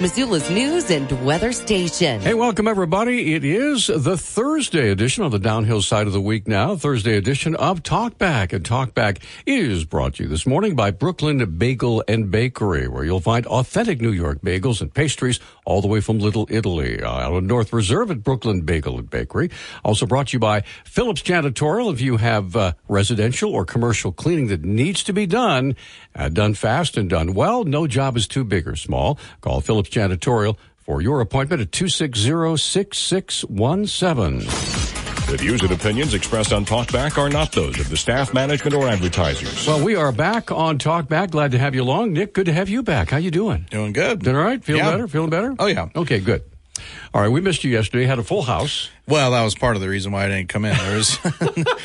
Missoula's news and weather station. Hey, welcome everybody. It is the Thursday edition of the downhill side of the week now, Thursday edition of Talkback. And Talkback is brought to you this morning by Brooklyn Bagel and Bakery, where you'll find authentic New York bagels and pastries all the way from Little Italy, uh, out on North Reserve at Brooklyn Bagel and Bakery. Also brought to you by Phillips Janitorial. If you have uh, residential or commercial cleaning that needs to be done, uh, done fast and done well, no job is too big or small. Call Phillips Janitorial for your appointment at 260-6617. The views and opinions expressed on Talkback are not those of the staff, management, or advertisers. Well, we are back on Talkback. Glad to have you along. Nick, good to have you back. How you doing? Doing good. Doing all right? Feeling Yeah. better? Feeling better? Oh, yeah. Okay, good. All right, we missed you yesterday. Had a full house. Well, that was part of the reason why I didn't come in. There was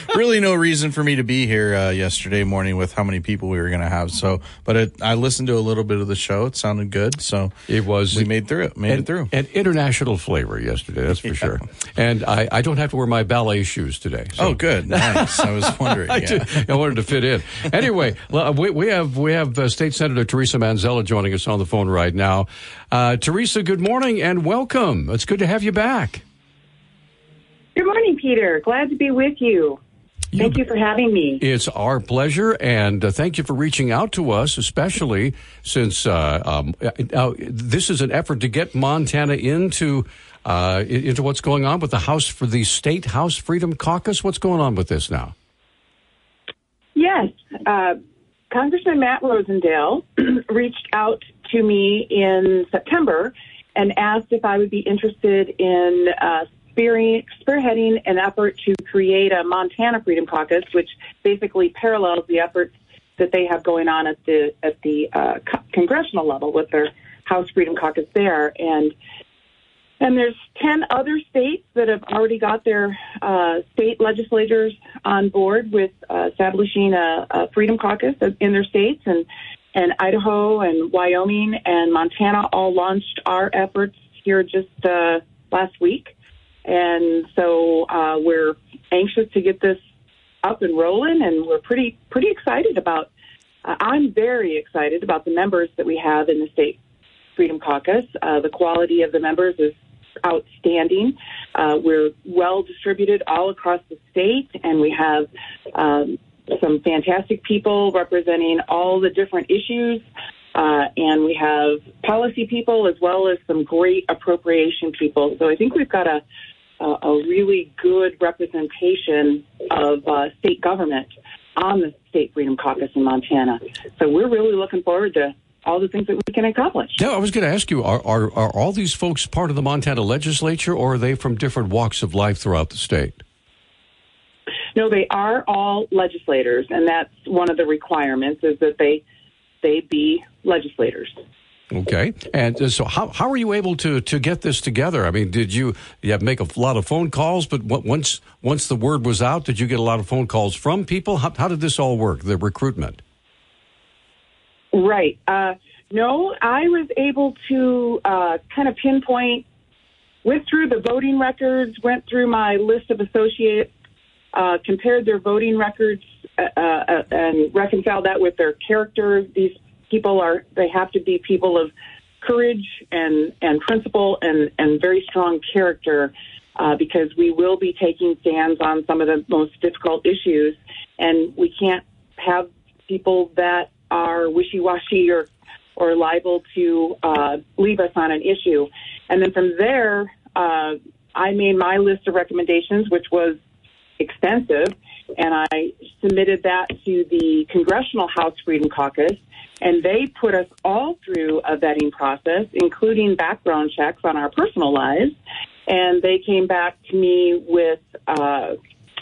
really no reason for me to be here uh, yesterday morning with how many people we were going to have. So, but it, I listened to a little bit of the show. It sounded good. So It was we made through it. Made an, it through. An international flavor yesterday, that's for sure. And I, I don't have to wear my ballet shoes today. so- oh, good. Nice. I was wondering. I, yeah. did- I wanted to fit in. Anyway, we, we have we have uh, State Senator Teresa Manzella joining us on the phone right now. Uh, Teresa, good morning and welcome. It's good to have you back. Good morning, Peter. Glad to be with you. Thank you for having me. It's our pleasure, and uh, thank you for reaching out to us, especially since uh, um, uh, this is an effort to get Montana into uh, into what's going on with the House for the State House Freedom Caucus. What's going on with this now? Yes, uh, Congressman Matt Rosendale reached out to me in September and asked if I would be interested in uh, spearheading an effort to create a Montana Freedom Caucus, which basically parallels the efforts that they have going on at the at the uh, congressional level with their House Freedom Caucus there, and and there's 10 other states that have already got their uh, state legislators on board with uh, establishing a, a freedom caucus in their states. And, and Idaho and Wyoming and Montana all launched our efforts here just uh, last week. And so uh, we're anxious to get this up and rolling, and we're pretty pretty excited about. Uh, I'm very excited about the members that we have in the state Freedom Caucus. Uh, the quality of the members is outstanding. Uh, we're well distributed all across the state, and we have um, some fantastic people representing all the different issues. Uh, and we have policy people as well as some great appropriation people. So I think we've got a a, a really good representation of uh, state government on the State Freedom Caucus in Montana. So we're really looking forward to all the things that we can accomplish. Yeah, I was going to ask you: are, are are all these folks part of the Montana legislature, or are they from different walks of life throughout the state? No, they are all legislators, and that's one of the requirements is that they they be legislators. Okay, and uh, so how how are you able to to get this together? I mean, did you you make a lot of phone calls? But once once the word was out, did you get a lot of phone calls from people? How, how did this all work? The recruitment. Right. Uh, no, I was able to uh, kind of pinpoint, went through the voting records, went through my list of associates, uh, compared their voting records, uh, uh, and reconciled that with their character. These people are, they have to be people of courage and, and principle and, and very strong character. Uh, because we will be taking stands on some of the most difficult issues, and we can't have people that are wishy-washy or or liable to uh, leave us on an issue. And then from there, uh, I made my list of recommendations, which was extensive, and I submitted that to the Congressional House Freedom Caucus, and they put us all through a vetting process, including background checks on our personal lives. And they came back to me with uh,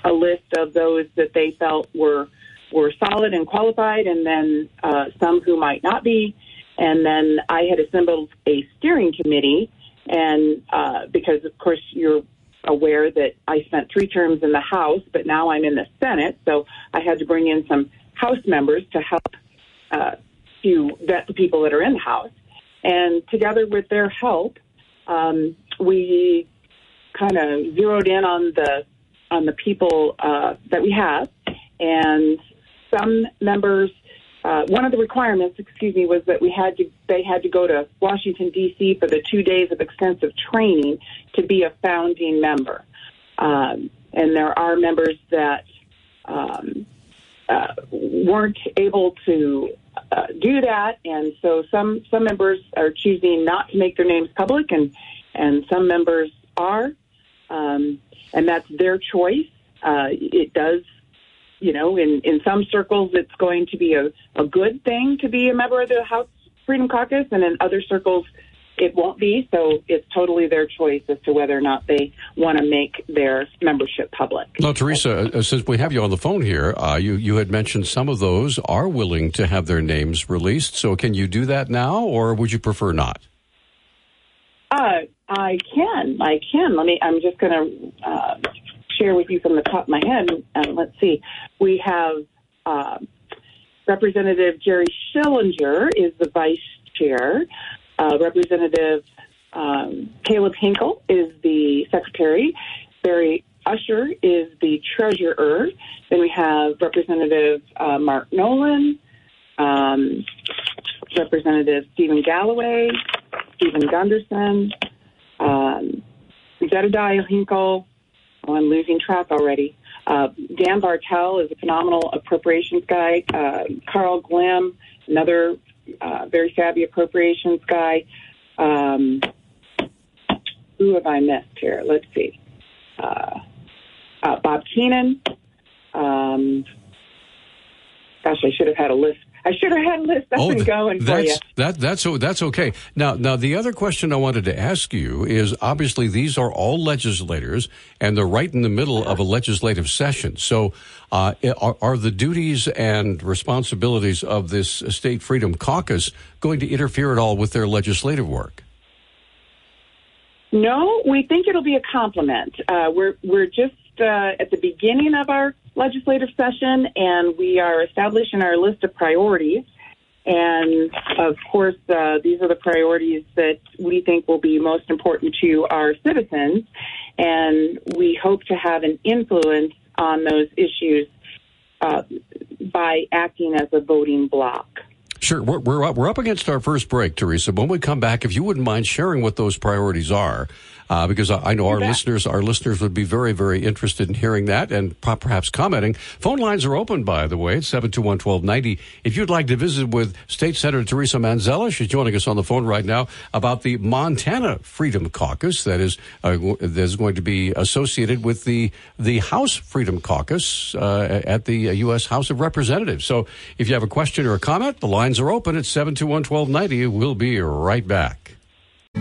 a list of those that they felt were were solid and qualified, and then uh, some who might not be. And then I had assembled a steering committee, and uh, because of course you're aware that I spent three terms in the House, but now I'm in the Senate, so I had to bring in some House members to help uh, to vet the people that are in the House. And together with their help, um, we kind of zeroed in on the on the people uh, that we have, and some members. Uh, one of the requirements, excuse me, was that we had to they had to go to Washington D.C. for the two days of extensive training to be a founding member. Um, and there are members that um, uh, weren't able to uh, do that, and so some some members are choosing not to make their names public, and and some members are, um, and that's their choice. Uh, it does, you know, in in some circles, it's going to be a, a good thing to be a member of the House Freedom Caucus, and in other circles, it won't be. So it's totally their choice as to whether or not they want to make their membership public. Now, Teresa, uh, since we have you on the phone here, uh, you you had mentioned some of those are willing to have their names released. So can you do that now, or would you prefer not? Uh, I can. I can. Let me. I'm just going to uh, share with you from the top of my head. And let's see. We have uh, Representative Jerry Schillinger is the vice chair. Uh, Representative um, Caleb Hinkle is the secretary. Barry Usher is the treasurer. Then we have Representative uh, Mark Noland, um, Representative Stephen Galloway, Stephen Gunderson, um, Jedediah Hinkle. Oh, I'm losing track already. Uh, Dan Bartel is a phenomenal appropriations guy. Uh, Carl Glimm, another uh, very savvy appropriations guy. Um, who have I missed here? Let's see. Uh, uh, Bob Keenan. Um, gosh, I should have had a list I should have had a list up oh, and going for you. That, that's that's okay. Now, now the other question I wanted to ask you is obviously these are all legislators, and they're right in the middle of a legislative session. So, uh, are, are the duties and responsibilities of this state freedom caucus going to interfere at all with their legislative work? No, we think it'll be a compliment. Uh, we're we're just uh, at the beginning of our legislative session, and we are establishing our list of priorities. And of course, uh, these are the priorities that we think will be most important to our citizens. And we hope to have an influence on those issues uh, by acting as a voting bloc. Sure. We're, we're, up, we're up against our first break, Teresa. When we come back, if you wouldn't mind sharing what those priorities are, uh, because I, I know our listeners, our listeners would be very, very interested in hearing that and perhaps commenting. Phone lines are open, by the way, at 721-1290. If you'd like to visit with State Senator Teresa Manzella, she's joining us on the phone right now about the Montana Freedom Caucus that is, uh, that is going to be associated with the, the House Freedom Caucus uh, at the U.S. House of Representatives. So if you have a question or a comment, the lines are open at 721-1290. We'll be right back.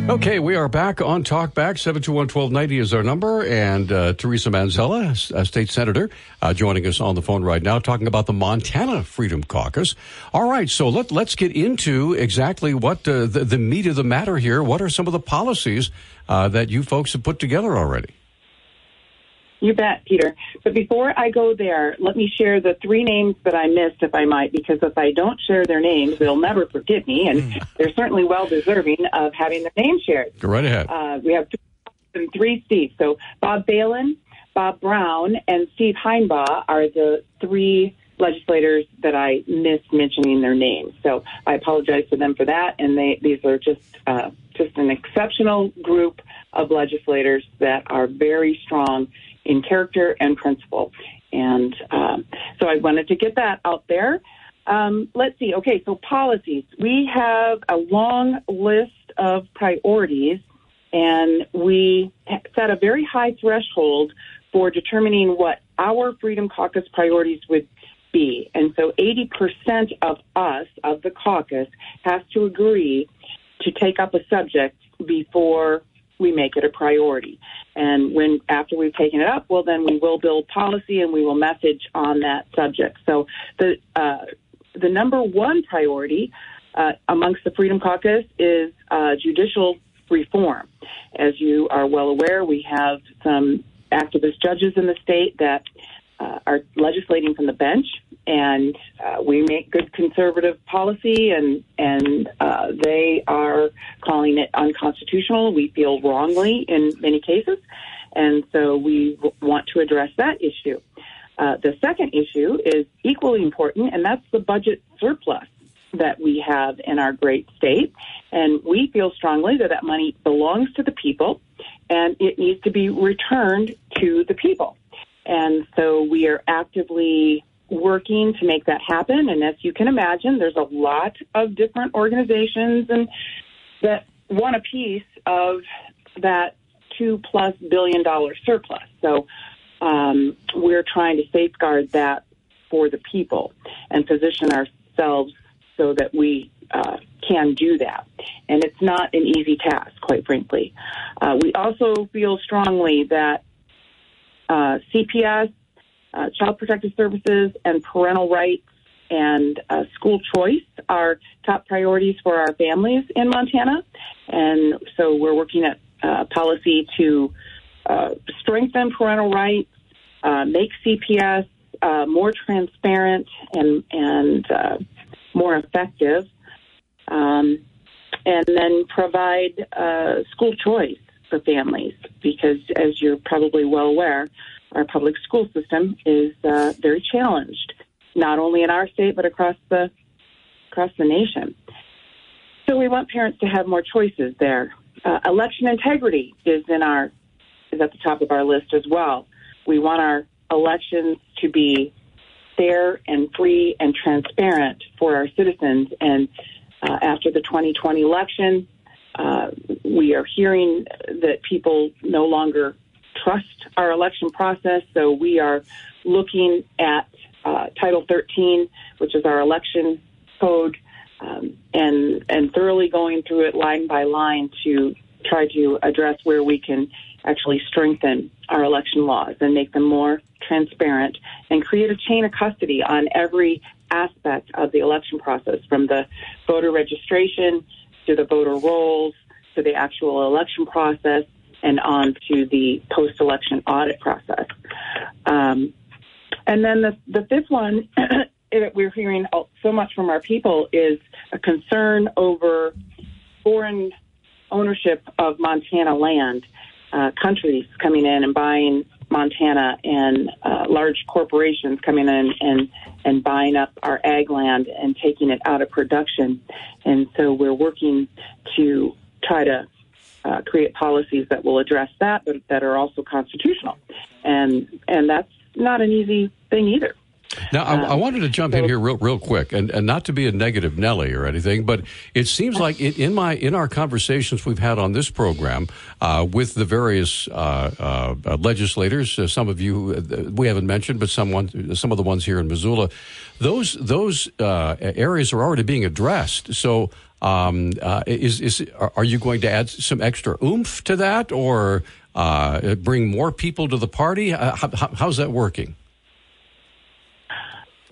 Okay, we are back on Talkback. 721-1290 is our number. And uh, Teresa Manzella, a state senator, uh, joining us on the phone right now, talking about the Montana Freedom Caucus. All right, so let, let's get into exactly what uh, the, the meat of the matter here. What are some of the policies uh, that you folks have put together already? You bet, Peter. But before I go there, let me share the three names that I missed, if I might, because if I don't share their names, they'll never forgive me, and hmm. they're certainly well deserving of having their name shared. Go right ahead. Uh, we have two and three Steve. So Bob Balin, Bob Brown, and Steve Hinebauch are the three legislators that I missed mentioning their names. So I apologize to them for that. And they these are just uh, just an exceptional group of legislators that are very strong in character and principle. And um, so I wanted to get that out there. Um, let's see. Okay, so policies. We have a long list of priorities, and we set a very high threshold for determining what our Freedom Caucus priorities would be. And so 80% of us, of the caucus, has to agree to take up a subject before we make it a priority. And when after we've taken it up, well, then we will build policy and we will message on that subject. So the uh, the number one priority uh, amongst the Freedom Caucus is uh, judicial reform. As you are well aware, we have some activist judges in the state that uh, are legislating from the bench, and uh, we make good conservative policy, and and uh, they are calling it unconstitutional. We feel wrongly in many cases, and so we w- want to address that issue. Uh, the second issue is equally important, and that's the budget surplus that we have in our great state. And we feel strongly that that money belongs to the people and it needs to be returned to the people. And so we are actively working to make that happen. And as you can imagine, there's a lot of different organizations and that want a piece of that two plus billion dollar surplus. So um, we're trying to safeguard that for the people and position ourselves so that we uh, can do that. And it's not an easy task, quite frankly. Uh, we also feel strongly that uh, CPS, uh, Child Protective Services, and parental rights and uh, school choice are top priorities for our families in Montana. And so we're working at uh, policy to strengthen parental rights, make CPS more transparent and, and more effective, um, and then provide uh, school choice for families because, as you're probably well aware, our public school system is uh, very challenged, not only in our state but across the across the nation. So we want parents to have more choices there. Uh, election integrity is in our is at the top of our list as well. We want our elections to be fair and free and transparent for our citizens. And uh, after the 2020 election, uh, we are hearing that people no longer trust our election process. So we are looking at uh, Title 13, which is our election code, um, and and thoroughly going through it line by line to try to address where we can actually strengthen our election laws and make them more transparent and create a chain of custody on every aspect of the election process from the voter registration to the voter rolls to the actual election process and on to the post election audit process. Um, and then the, the fifth one that we're hearing so much from our people is a concern over foreign ownership of Montana land uh, countries coming in and buying Montana and uh, large corporations coming in and and buying up our ag land and taking it out of production. And so we're working to try to uh, create policies that will address that, but that are also constitutional. And and that's not an easy thing either. Now, I, I, wanted to jump in here real, real quick, and, and not to be a negative Nelly or anything, but it seems like it, in my in our conversations we've had on this program uh, with the various uh, uh, legislators, uh, some of you uh, we haven't mentioned, but someone some of the ones here in Missoula, those those uh, areas are already being addressed. So. Um, is is are you going to add some extra oomph to that, or bring more people to the party? How, how's that working?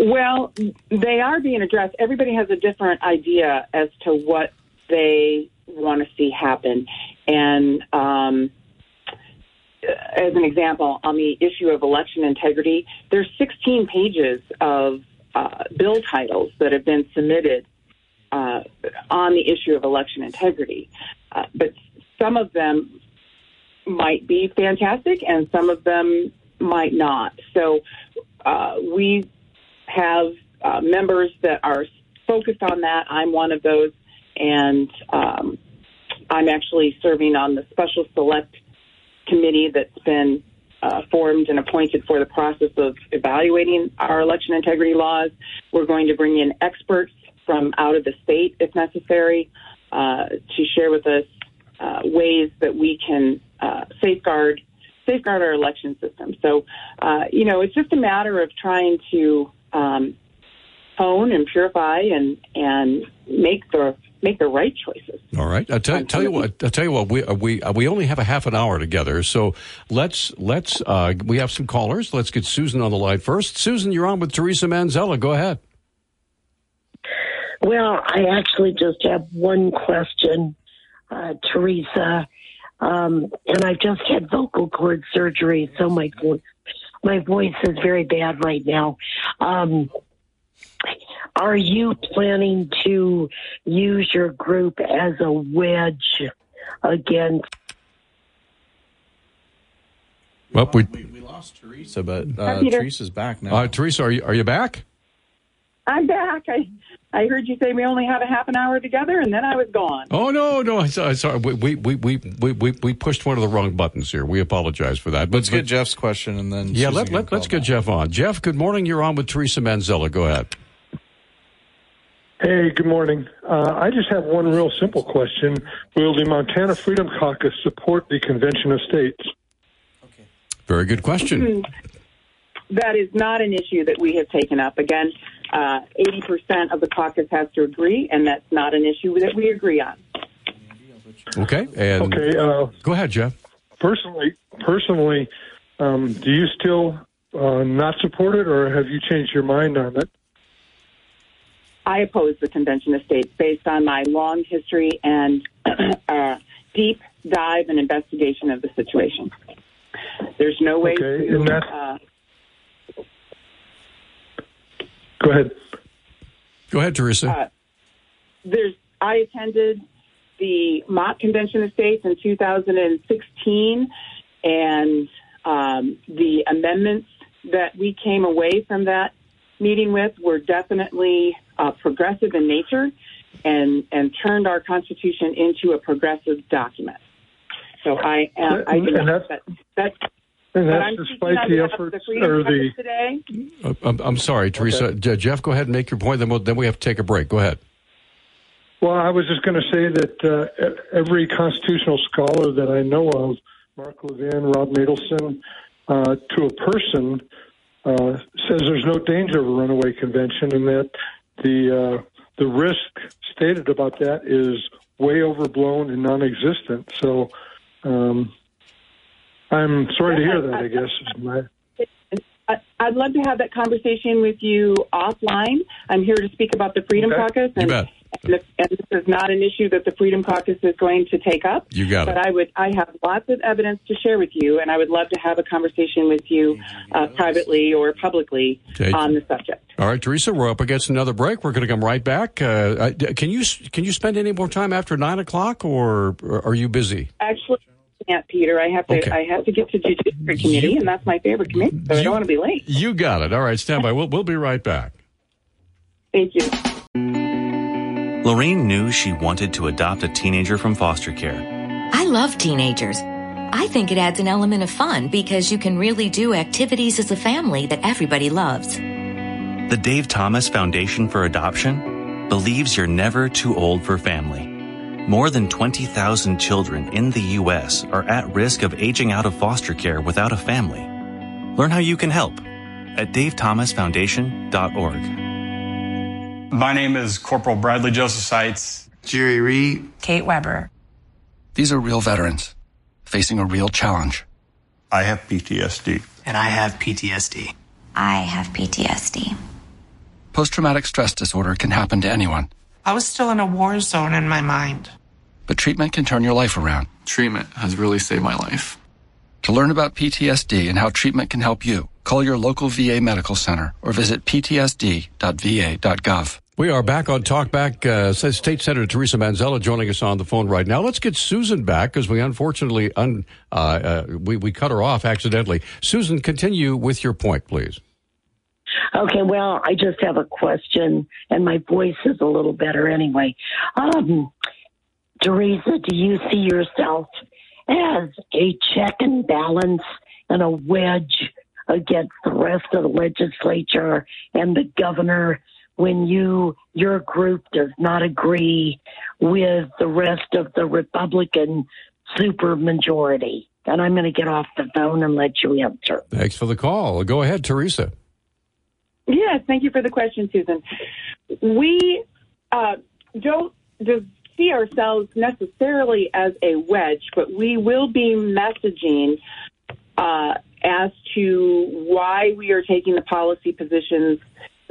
Well, they are being addressed. Everybody has a different idea as to what they want to see happen. And um, as an example, on the issue of election integrity, there's 16 pages of uh, bill titles that have been submitted uh, on the issue of election integrity. Uh, but some of them might be fantastic and some of them might not. So uh, we have uh, members that are focused on that. I'm one of those, and um, I'm actually serving on the special select committee that's been uh, formed and appointed for the process of evaluating our election integrity laws. We're going to bring in experts from out of the state if necessary uh, to share with us uh, ways that we can uh, safeguard safeguard our election system. So, uh, you know, it's just a matter of trying to um, hone and purify and and make the make the right choices. All right. I tell, tell you what. I tell you what. We uh, we uh, we only have a half an hour together, so let's let's uh, we have some callers. Let's get Susan on the line first. Susan, you're on with Teresa Manzella. Go ahead. Well, I actually just have one question, uh, Teresa, um, and I've just had vocal cord surgery, so my voice my voice is very bad right now. Um, are you planning to use your group as a wedge against? Well, we, We, we lost Teresa, but uh, Teresa's back now. uh, Teresa, are you are you back? I'm back. I I heard you say we only have a half an hour together, and then I was gone. Oh no, no, I saw, I saw we, we, we, we, we, we we pushed one of the wrong buttons here. We apologize for that. But, Let's get Jeff's question and then yeah, Susan let, let, let's get back. Jeff on. Jeff, good morning. You're on with Teresa Manzella. Go ahead. Hey, good morning. Uh, I just have one real simple question. Will the Montana Freedom Caucus support the Convention of States? Okay. Very good question. That is not an issue that we have taken up. Again, uh, 80% of the caucus has to agree, and that's not an issue that we agree on. Okay, and Okay. Uh, go ahead, Jeff. personally, personally, um, do you still uh, not support it, or have you changed your mind on it? I oppose the Convention of States based on my long history and uh, deep dive and investigation of the situation. There's no way Okay, to. and that's- Uh, Go ahead. Go ahead, Teresa. Uh, there's. I attended the Mock Convention of States in 2016, and um, the amendments that we came away from that meeting with were definitely uh, progressive in nature, and and turned our Constitution into a progressive document. So I am. I do And that's- that. That. And that's I'm despite the behalf of efforts the or the. Today. I'm, I'm sorry, Teresa. Je- Jeff, go ahead and make your point. Then we'll, then we have to take a break. Go ahead. Well, I was just going to say that uh, every constitutional scholar that I know of, Mark Levin, Rob Natelson, uh, to a person, uh, says there's no danger of a runaway convention, and that the uh, the risk stated about that is way overblown and non-existent. So, um, I'm sorry to hear that. I guess my. I- I'd love to have that conversation with you offline. I'm here to speak about the Freedom Okay. Caucus, You and, bet. and, if- and this is not an issue that the Freedom Caucus is going to take up. You got but it. I would, I have lots of evidence to share with you, and I would love to have a conversation with you uh, privately or publicly Okay. on the subject. All right, Teresa, we're up against another break. We're going to come right back. Uh, can you can you spend any more time after nine o'clock, or, or are you busy? Actually, I can't, Peter. I have to, Okay. I have to get to Judiciary Committee, and that's my favorite committee, so I You- don't want to be late. You got it. All right, stand by. We'll we'll be right back. Thank you. Lorraine knew she wanted to adopt a teenager from foster care. I love teenagers. I think it adds an element of fun because you can really do activities as a family that everybody loves. The Dave Thomas Foundation for Adoption believes you're never too old for family. More than 20,000 children in the U.S. are at risk of aging out of foster care without a family. Learn how you can help at davethomasfoundation.org. My name is Corporal Bradley Joseph Seitz. Jerry Reed. Kate Weber. These are real veterans facing a real challenge. I have PTSD. And I have PTSD. I have PTSD. Post traumatic stress disorder can happen to anyone, I was still in a war zone in my mind. But treatment can turn your life around. Treatment has really saved my life. To learn about PTSD and how treatment can help you, call your local VA medical center or visit ptsd.va.gov. We are back on Talkback. Uh, State Senator Teresa Manzella joining us on the phone right now. Let's get Susan back because we unfortunately un, uh, uh, we we cut her off accidentally. Susan, continue with your point, please. Okay, well, I just have a question, and my voice is a little better anyway. Um, Teresa, do you see yourself as a check and balance and a wedge against the rest of the legislature and the governor when you your group does not agree with the rest of the Republican supermajority? And I'm going to get off the phone and let you answer. Thanks for the call. Go ahead, Teresa. Yes, thank you for the question, Susan. We uh, don't just see ourselves necessarily as a wedge, but we will be messaging uh, as to why we are taking the policy positions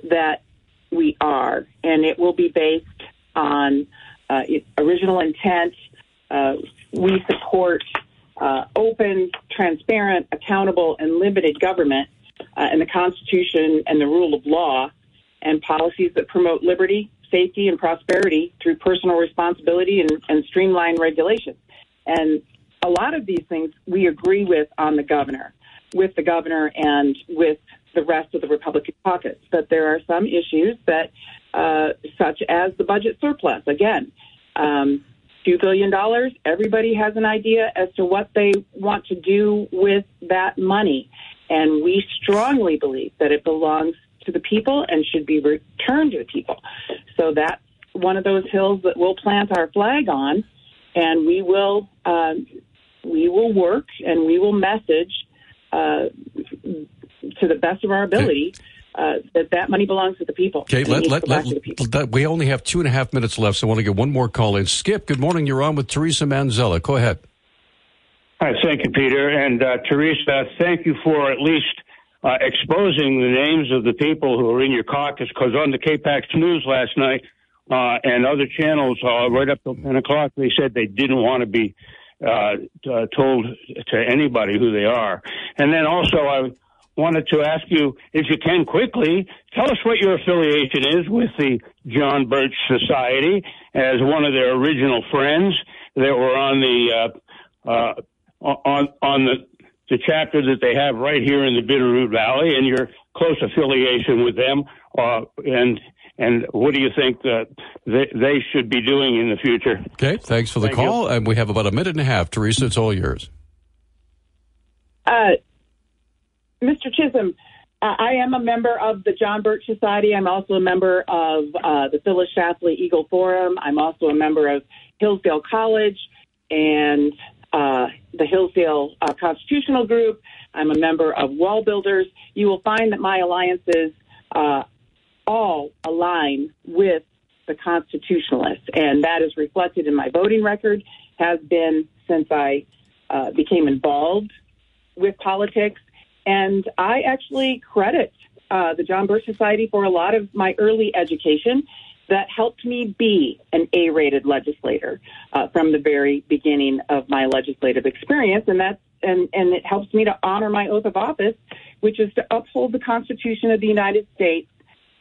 that we are, and it will be based on uh, original intent. Uh, we support uh, open, transparent, accountable, and limited government uh, and the Constitution and the rule of law. and policies that promote liberty, safety, and prosperity through personal responsibility and, and streamlined regulations. And a lot of these things we agree with on the governor, with the governor and with the rest of the Republican caucus. But there are some issues that, uh, such as the budget surplus. Again, um, $2 billion, everybody has an idea as to what they want to do with that money. And we strongly believe that it belongs to the people and should be returned to the people. So that's one of those hills that we'll plant our flag on, and we will um, we will work and we will message uh, to the best of our ability. Uh, that that money belongs to the people. Okay, let, let, let, let, we only have two and a half minutes left, so I want to get one more call in. Skip, good morning. You're on with Teresa Manzella. Go ahead. Hi, thank you, Peter. And uh, Teresa, thank you for at least uh, exposing the names of the people who are in your caucus, because on the KPAX News last night uh, and other channels, uh, right up till 10 o'clock, they said they didn't want to be uh, uh, told to anybody who they are. And then also, I wanted to ask you, if you can quickly, tell us what your affiliation is with the John Birch Society as one of their original friends that were on the uh, uh, on on the the chapter that they have right here in the Bitterroot Valley, and your close affiliation with them, uh, and and what do you think that they, they should be doing in the future? Okay, thanks for the Thank call, you. and we have about a minute and a half. Teresa, it's all yours. Uh, Mr. Chisholm, uh, I am a member of the John Birch Society. I'm also a member of uh, the Phyllis Schlafly Eagle Forum. I'm also a member of Hillsdale College and uh, the Hillsdale uh, Constitutional Group. I'm a member of Wall Builders. You will find that my alliances uh, all align with the Constitutionalists, and that is reflected in my voting record, has been since I uh, became involved with politics. And I actually credit uh, the John Birch Society for a lot of my early education that helped me be an A rated legislator uh, from the very beginning of my legislative experience. And that's and, and it helps me to honor my oath of office, which is to uphold the Constitution of the United States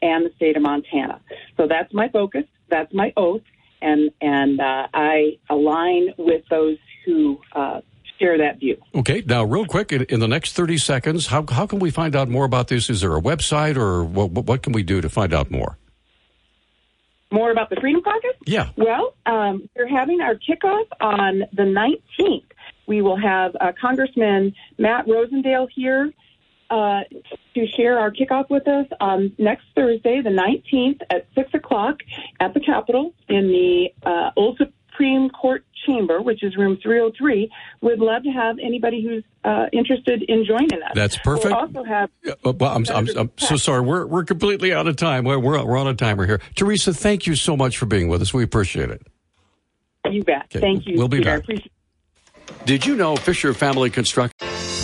and the state of Montana. So that's my focus. That's my oath. And, and uh, I align with those who uh, share that view. Okay, now, real quick, in, in, the next 30 seconds, how, how can we find out more about this? Is there a website or what, what can we do to find out more? More about the Freedom Caucus? Yeah. Well, um, we're having our kickoff on the 19th. We will have uh, Congressman Matt Rosendale here uh, to share our kickoff with us on next Thursday, the 19th at 6 o'clock at the Capitol in the uh, Old Supreme Court chamber, which is room 303. We'd love to have anybody who's uh, interested in joining us. That's perfect. We'll also have. Yeah, well, I'm, I'm, I'm, so sorry. We're, we're completely out of time. We're, we're, on a timer here. Teresa, thank you so much for being with us. We appreciate it. You bet. Okay, Thank you. we'll be Peter. Back. Did you know Fisher Family Construction?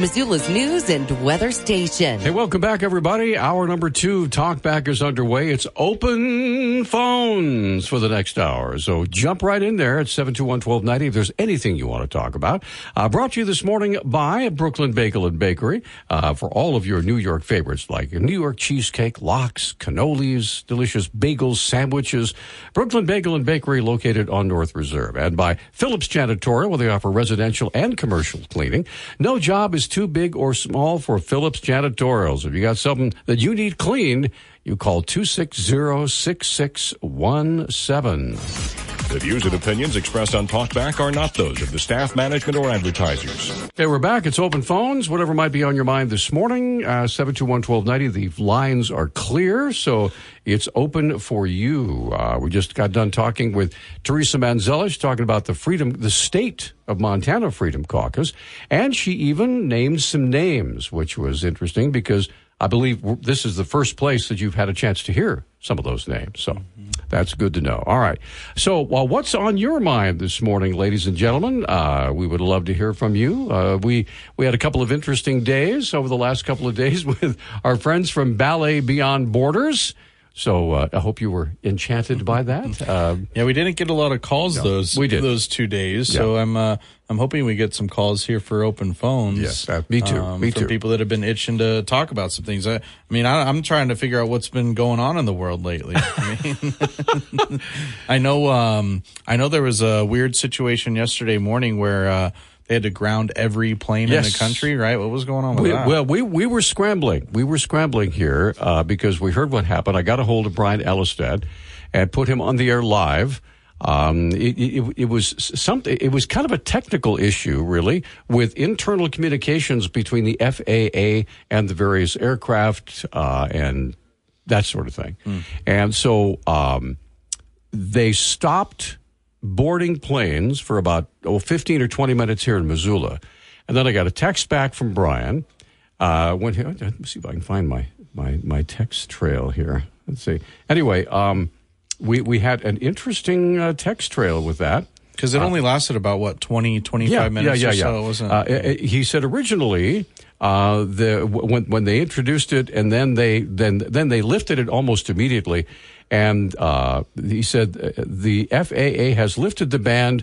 Missoula's news and weather station. Hey, welcome back, everybody. Hour number two, Talkback is underway. It's open phones for the next hour. So jump right in there at 721-1290 if there's anything you want to talk about. Uh, brought to you this morning by Brooklyn Bagel and Bakery uh, for all of your New York favorites like New York cheesecake, lox, cannolis, delicious bagels, sandwiches. Brooklyn Bagel and Bakery located on North Reserve. And by Phillips Janitorial, where they offer residential and commercial cleaning. No job is too big or small for Phillips Janitorials. If you got something that you need cleaned, you call 260-6617. The views and opinions expressed on Talkback are not those of the staff, management, or advertisers. Okay, we're back. It's open phones. Whatever might be on your mind this morning, uh, 721-1290. The lines are clear, so it's open for you. Uh, we just got done talking with Teresa Manzella. She's talking about the freedom, the state of Montana Freedom Caucus, and she even named some names, which was interesting because I believe this is the first place that you've had a chance to hear some of those names. So that's good to know. All right. So, well, what's on your mind this morning, ladies and gentlemen? Uh, we would love to hear from you. Uh, we we had a couple of interesting days over the last couple of days with our friends from Ballet Beyond Borders. So uh, I hope you were enchanted by that. Uh, Yeah, we didn't get a lot of calls No, those we did. those two days. So I'm uh, I'm hoping we get some calls here for open phones. Yes, uh, me too, um, me from too. people that have been itching to talk about some things. I, I mean, I, I'm trying to figure out what's been going on in the world lately. I mean, I know um, I know there was a weird situation yesterday morning where uh, they had to ground every plane in the country. Right? What was going on with We, that? well, we we were scrambling. We were scrambling here uh, because we heard what happened. I got a hold of Brian Ellestad and put him on the air live. Um, it, it, it was something. It was kind of a technical issue, really, with internal communications between the FAA and the various aircraft uh, and that sort of thing. And so um, they stopped boarding planes for about oh, 15 or 20 minutes here in Missoula. And then I got a text back from Brian. Uh, when let me see if I can find my, my, my text trail here. Let's see. Anyway, um, we, we had an interesting uh, text trail with that. because it only lasted about what 20, 25 minutes or so. It wasn't. Uh, uh, he said originally uh, the when when they introduced it and then they then then they lifted it almost immediately, and uh, he said uh, the FAA has lifted the ban.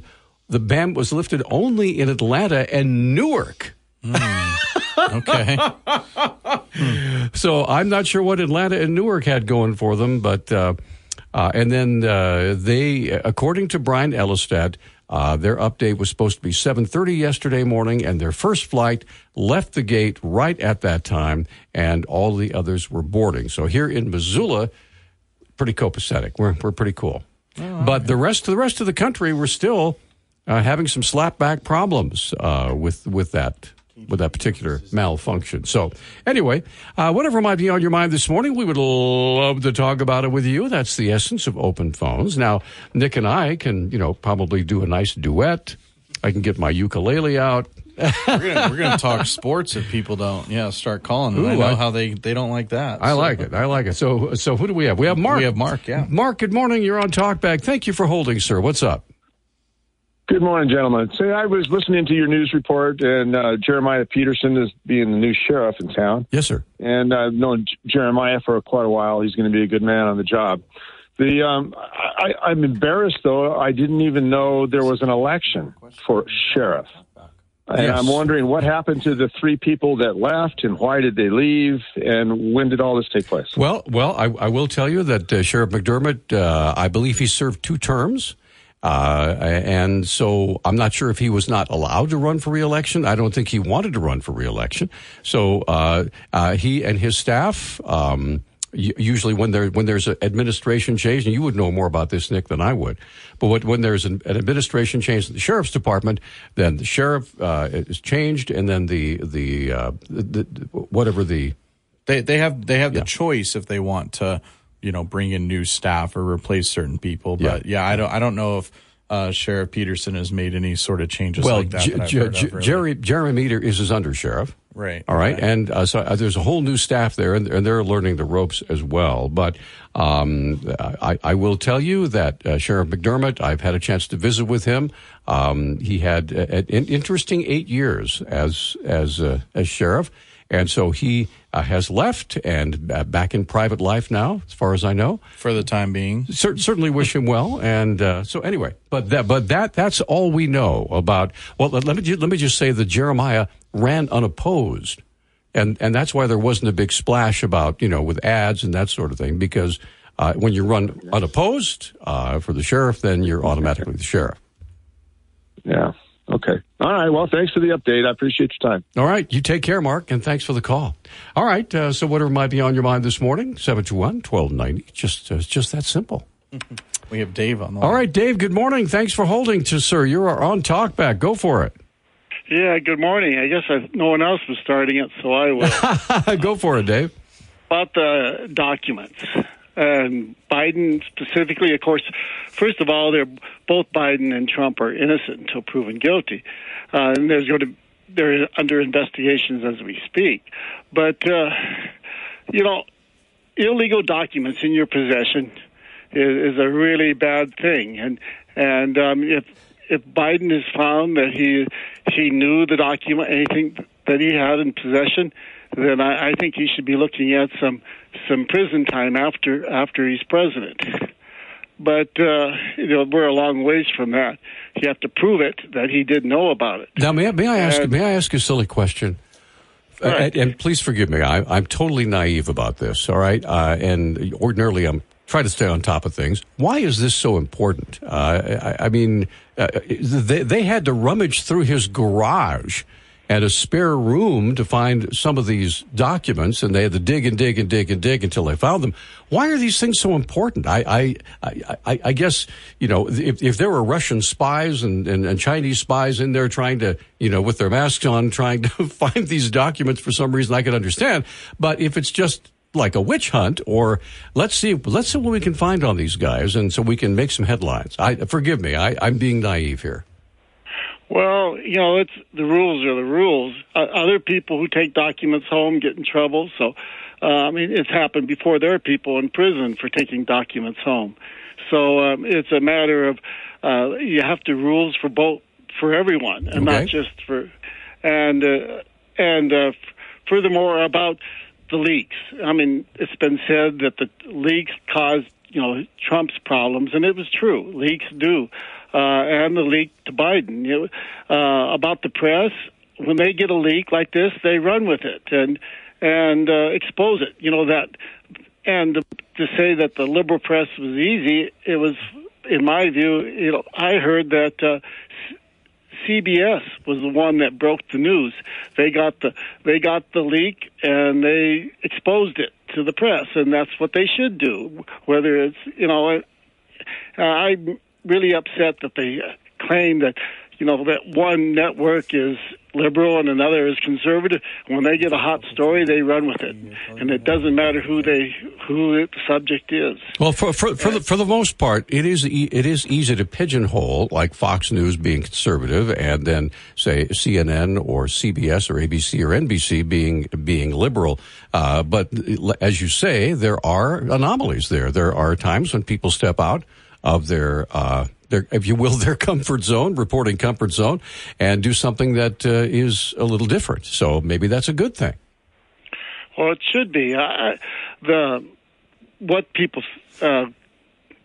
The ban was lifted only in Atlanta and Newark. okay. So I'm not sure what Atlanta and Newark had going for them, but uh, uh, and then uh, they, according to Brian Ellestad, uh, their update was supposed to be 7:30 yesterday morning, and their first flight left the gate right at that time, and all the others were boarding. So here in Missoula, pretty copacetic. We're we're pretty cool, but the rest of the rest of the country, we're still uh, having some slapback problems uh, with with that with that particular malfunction. So anyway, uh, whatever might be on your mind this morning, we would love to talk about it with you. That's the essence of open phones. Now, Nick and I can, you know, probably do a nice duet. I can get my ukulele out. we're gonna we're gonna talk sports if people don't yeah start calling. And I know I- how they they don't like that. I so. like it. I like it. So, so who do we have? We have Mark. We have Mark, yeah. Mark, good morning. You're on Talkback. Thank you for holding, sir. What's up? Good morning, gentlemen. Say, I was listening to your news report, and uh, Jeremiah Peterson is being the new sheriff in town. Yes, sir. And I've known J- Jeremiah for quite a while. He's going to be a good man on the job. The um, I, I'm embarrassed though. I didn't even know there was an election for sheriff. And Yes. I'm wondering what happened to the three people that left, and why did they leave, and when did all this take place? Well, well, I, I will tell you that uh, Sheriff McDermott, uh, I believe he served two terms. Uh, and so I'm not sure if he was not allowed to run for reelection. I don't think he wanted to run for reelection. So uh, uh, he and his staff, um, usually when there when there's an administration change, and you would know more about this, Nick, than I would. But what, when there's an, an administration change in the sheriff's department, then the sheriff uh, is changed, and then the the, uh, the, the whatever the They they have they have the choice if they want to, you know, bring in new staff or replace certain people. But yeah, I don't I don't know if uh, Sheriff Peterson has made any sort of changes well, like that. J- that J- J- of, really. Jerry Jeremy Meter is his undersheriff. Right. All right. And uh, so uh, there's a whole new staff there, and, and they're learning the ropes as well. But um, I, I will tell you that uh, Sheriff McDermott, I've had a chance to visit with him. Um, he had an interesting eight years as as uh, as sheriff, and so he uh, has left and uh, back in private life now, as far as I know. for the time being. Cer- certainly wish him well. And uh, so anyway, but that but that that's all we know about. Well, let, let me ju- let me just say that Jeremiah ran unopposed, and and that's why there wasn't a big splash about you know with ads and that sort of thing because. Uh, when you run unopposed uh, for the sheriff, then you're automatically the sheriff. Yeah. Okay. All right. Well, thanks for the update. I appreciate your time. All right. You take care, Mark, and thanks for the call. All right. Uh, so, whatever might be on your mind this morning, 721 1290. Just, uh, it's just that simple. We have Dave on the line. All right, Dave, good morning. Thanks for holding to, sir. You are on Talkback. Go for it. Yeah, good morning. I guess I, no one else was starting it, so I will. Go for it, Dave. About the documents. Um, Biden specifically, of course, first of all, they're both Biden and Trump are innocent until proven guilty. Uh, and there's going to they're under investigations as we speak. But uh, you know, illegal documents in your possession is, is a really bad thing, and and um, if if Biden is found that he he knew the document anything that he had in possession, then I, I think he should be looking at some some prison time after after he's president. But uh, you know we're a long ways from that. You have to prove it that he did know about it. Now, may I, may I ask? And- may I ask a silly question? Uh, and, and please forgive me. I, I'm totally naive about this. All right, uh, and ordinarily I'm trying to stay on top of things. Why is this so important? Uh, I, I mean, uh, they, they had to rummage through his garage and a spare room to find some of these documents, and they had to dig and dig and dig and dig until they found them. Why are these things so important? I, I, I, I, guess you know if, if there were Russian spies and, and, and Chinese spies in there trying to, you know, with their masks on, trying to find these documents for some reason, I could understand. But if it's just like a witch hunt, or let's see, let's see what we can find on these guys, and so we can make some headlines. I forgive me, I, I'm being naive here. Well, you know, it's the rules are the rules. Uh, other people who take documents home get in trouble. So, uh, I mean, it's happened before. There are people in prison for taking documents home. So um, it's a matter of uh, you have to rules for both for everyone, and not just for. And uh, and uh, f- furthermore, about the leaks. I mean, it's been said that the leaks caused you know Trump's problems, and it was true. Leaks do, uh, and the leak to Biden. You know, uh, about the press, when they get a leak like this, they run with it and and uh, expose it. You know that, and to say that the liberal press was easy, it was, in my view. You know, I heard that. Uh, CBS was the one that broke the news. They got the they got the leak and they exposed it to the press, and that's what they should do. Whether it's you know, uh, I'm really upset that they claim that you know that one network is liberal and another is conservative. When they get a hot story, they run with it, and it doesn't matter who they who the subject is. Well, for for for the, for the most part, it is e- it is easy to pigeonhole like Fox News being conservative, and then say CNN or CBS or ABC or NBC being being liberal. Uh, but as you say, there are anomalies there. There are times when people step out of their uh, their, if you will, their comfort zone, reporting comfort zone, and do something that uh, is a little different. So maybe that's a good thing. Well, it should be. I, the what people, uh,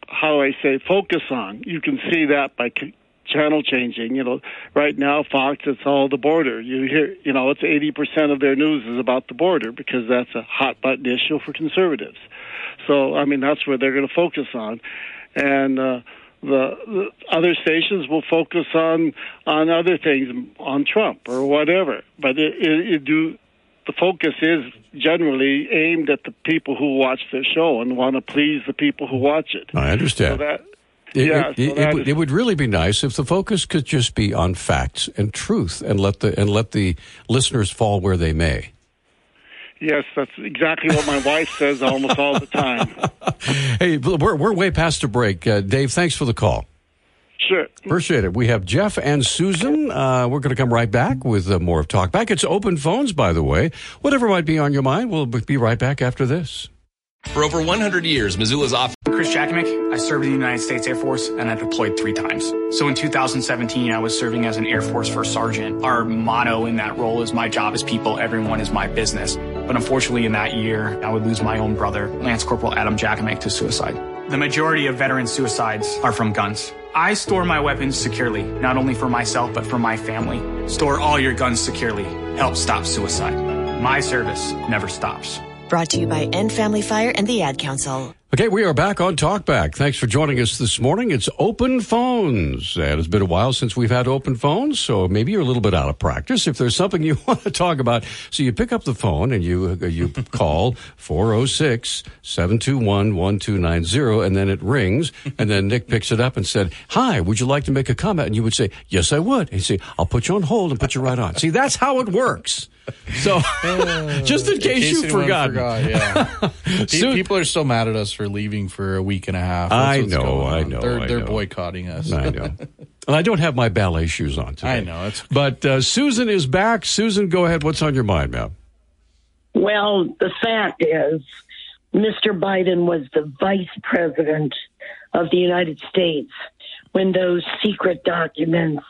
how I say, focus on. You can see that by c- channel changing. You know, right now Fox, it's all the border. You hear, you know, it's eighty percent of their news is about the border because that's a hot button issue for conservatives. So, I mean, that's where they're going to focus on, and. Uh, the, the other stations will focus on on other things, on Trump or whatever. But it, it, it do the focus is generally aimed at the people who watch their show and want to please the people who watch it. I understand. So that, It, yeah, it, so it, would- is- it would really be nice if the focus could just be on facts and truth, and let the and let the listeners fall where they may. Yes, that's exactly what my wife says almost all the time. Hey, we're we're way past a break. Uh, Dave, thanks for the call. Sure. Appreciate it. We have Jeff and Susan. Uh, we're going to come right back with uh, more of Talk Back. It's open phones, by the way. Whatever might be on your mind, we'll be right back after this. For over 100 years, Missoula's off. Chris Jakimick. I served in the United States Air Force and I deployed three times. So in 2017, I was serving as an Air Force First Sergeant. Our motto in that role is my job is people, everyone is my business. But unfortunately, in that year, I would lose my own brother, Lance Corporal Adam Jakimick, to suicide. The majority of veteran suicides are from guns. I store my weapons securely, not only for myself, but for my family. Store all your guns securely. Help stop suicide. My service never stops. Brought to you by End Family Fire and the Ad Council. Okay, we are back on Talkback. Thanks for joining us this morning. It's open phones. And it's been a while since we've had open phones, so maybe you're a little bit out of practice. If there's something you want to talk about, so you pick up the phone and you uh, you call 406-721-1290 and then it rings and then Nick picks it up and said, "Hi, would you like to make a comment?" And you would say, "Yes, I would." And he'd say, "I'll put you on hold and put you right on." See, that's how it works. So, just in case, you forgot. forgot, yeah. Pe- People are so mad at us for leaving for a week and a half. That's I know, I know, They're, I they're know. boycotting us. I know. And I don't have my ballet shoes on today. I know, it's- but uh, Susan is back. Susan, go ahead. What's on your mind, ma'am? Well, the fact is, Mr. Biden was the vice president of the United States when those secret documents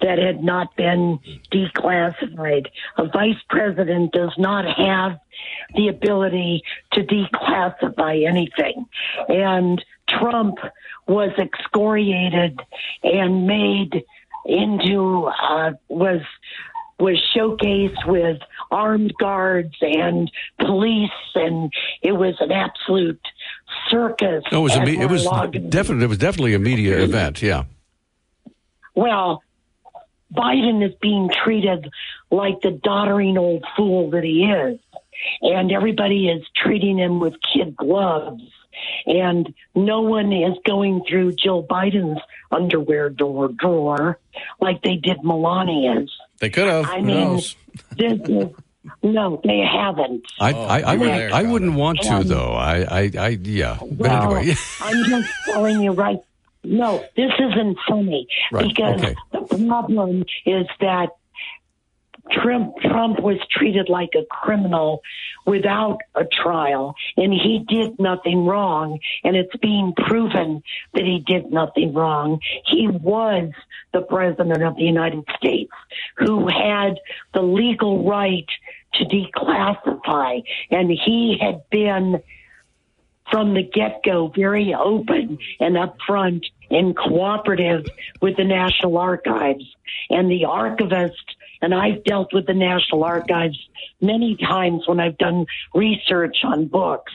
that had not been declassified. A vice president does not have the ability to declassify anything. And Trump was excoriated and made into uh, was was showcased with armed guards and police, and it was an absolute circus. No, it was a it was definitely it was definitely a media event. Yeah. Well, Biden is being treated like the doddering old fool that he is. And everybody is treating him with kid gloves. And no one is going through Jill Biden's underwear door drawer like they did Melania's. They could have. I Who mean, knows? this is, no, they haven't. I, Oh, I, I, you were would, there, I wouldn't it. want to Um, though. I, I, I yeah. But Well, anyway, I'm just telling you right. No, this isn't funny Right, because okay. the problem is that Trump Trump was treated like a criminal without a trial, and he did nothing wrong, and it's being proven that he did nothing wrong. He was the president of the United States who had the legal right to declassify, and he had been from the get go very open and upfront and cooperative with the National Archives. And the archivist, and I've dealt with the National Archives many times when I've done research on books.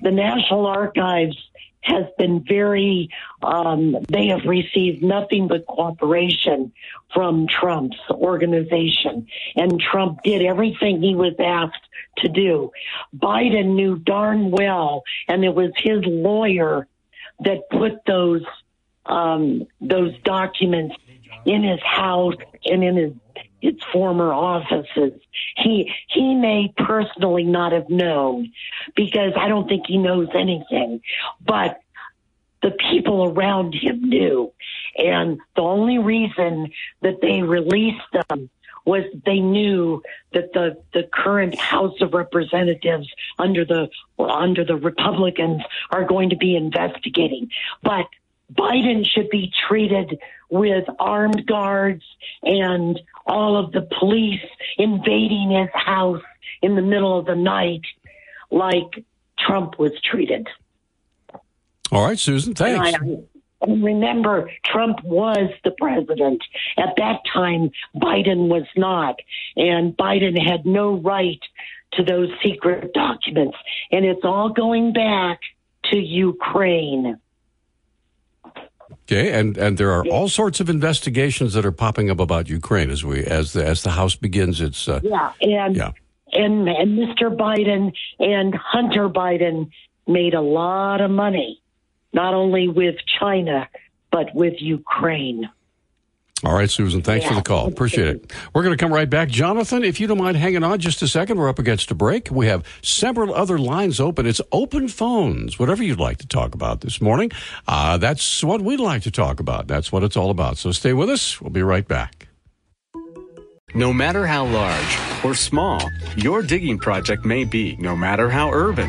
The National Archives has been very, um, they have received nothing but cooperation from Trump's organization. And Trump did everything he was asked to do. Biden knew darn well, and it was his lawyer that put those um, those documents in his house and in his his former offices. He he may personally not have known because I don't think he knows anything, but the people around him knew. And the only reason that they released them was they knew that the, the current House of Representatives under the under the Republicans are going to be investigating. But Biden should be treated with armed guards and all of the police invading his house in the middle of the night like Trump was treated. all right, Susan. Thanks. And, remember, Trump was the president. At that time, Biden was not. And Biden had no right to those secret documents. And it's all going back to Ukraine. Okay, and and there are all sorts of investigations that are popping up about Ukraine as we as the as the House begins its. Uh, Yeah. And, Yeah. and, and Mr. Biden and Hunter Biden made a lot of money, not only with China, but with Ukraine. all right, Susan. Thanks for the call. Appreciate it. We're going to come right back, Jonathan. If you don't mind hanging on just a second, we're up against a break. We have several other lines open. It's open phones. Whatever you'd like to talk about this morning, uh, that's what we'd like to talk about. That's what it's all about. So stay with us. We'll be right back. No matter how large or small your digging project may be, no matter how urban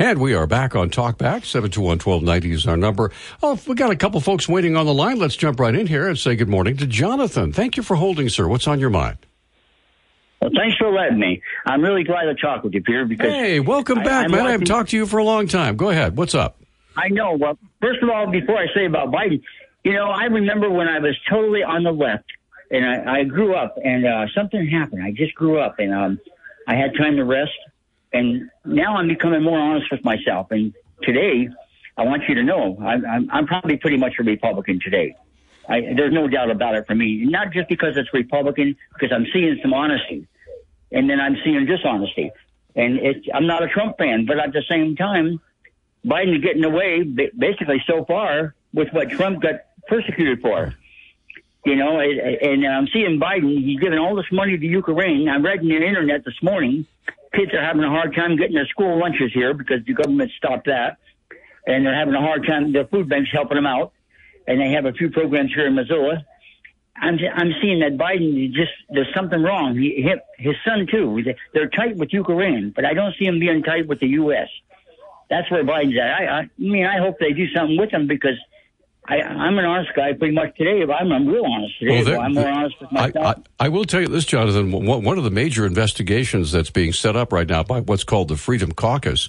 And we are back on Talkback. 721-1290 is our number. Oh, we got a couple folks waiting on the line. Let's jump right in here and say good morning to Jonathan. Thank you for holding, sir. What's on your mind? Well, thanks for letting me. I'm really glad to talk with you, Peter. Because Hey, welcome I- back, I'm man. I haven't talked to you for a long time. Go ahead. What's up? I know. Well, first of all, before I say about Biden, you know, I remember when I was totally on the left, and I, I grew up, and uh, something happened. I just grew up, and um, I had time to rest, And now I'm becoming more honest with myself. And today, I want you to know I'm, I'm, I'm probably pretty much a Republican today. I, there's no doubt about it for me. Not just because it's Republican, because I'm seeing some honesty, and then I'm seeing dishonesty. And I'm not a Trump fan, but at the same time, Biden's getting away basically so far with what Trump got persecuted for. You know, and- I'm seeing Biden. He's giving all this money to Ukraine. I read on the internet this morning, kids are having a hard time getting their school lunches here because the government stopped that, and they're having a hard time. The food bank's helping them out, and they have a few programs here in Missoula. I'm I'm seeing that Biden just there's something wrong. He, his, his son too. They're tight with Ukraine, but I don't see him being tight with the U.S. That's where Biden's at. I, I mean, I hope they do something with him because I, I'm an honest guy pretty much today. But I'm, I'm real honest today. Well, I'm more honest with myself. I, I will tell you this, Jonathan. One one of the major investigations that's being set up right now by what's called the Freedom Caucus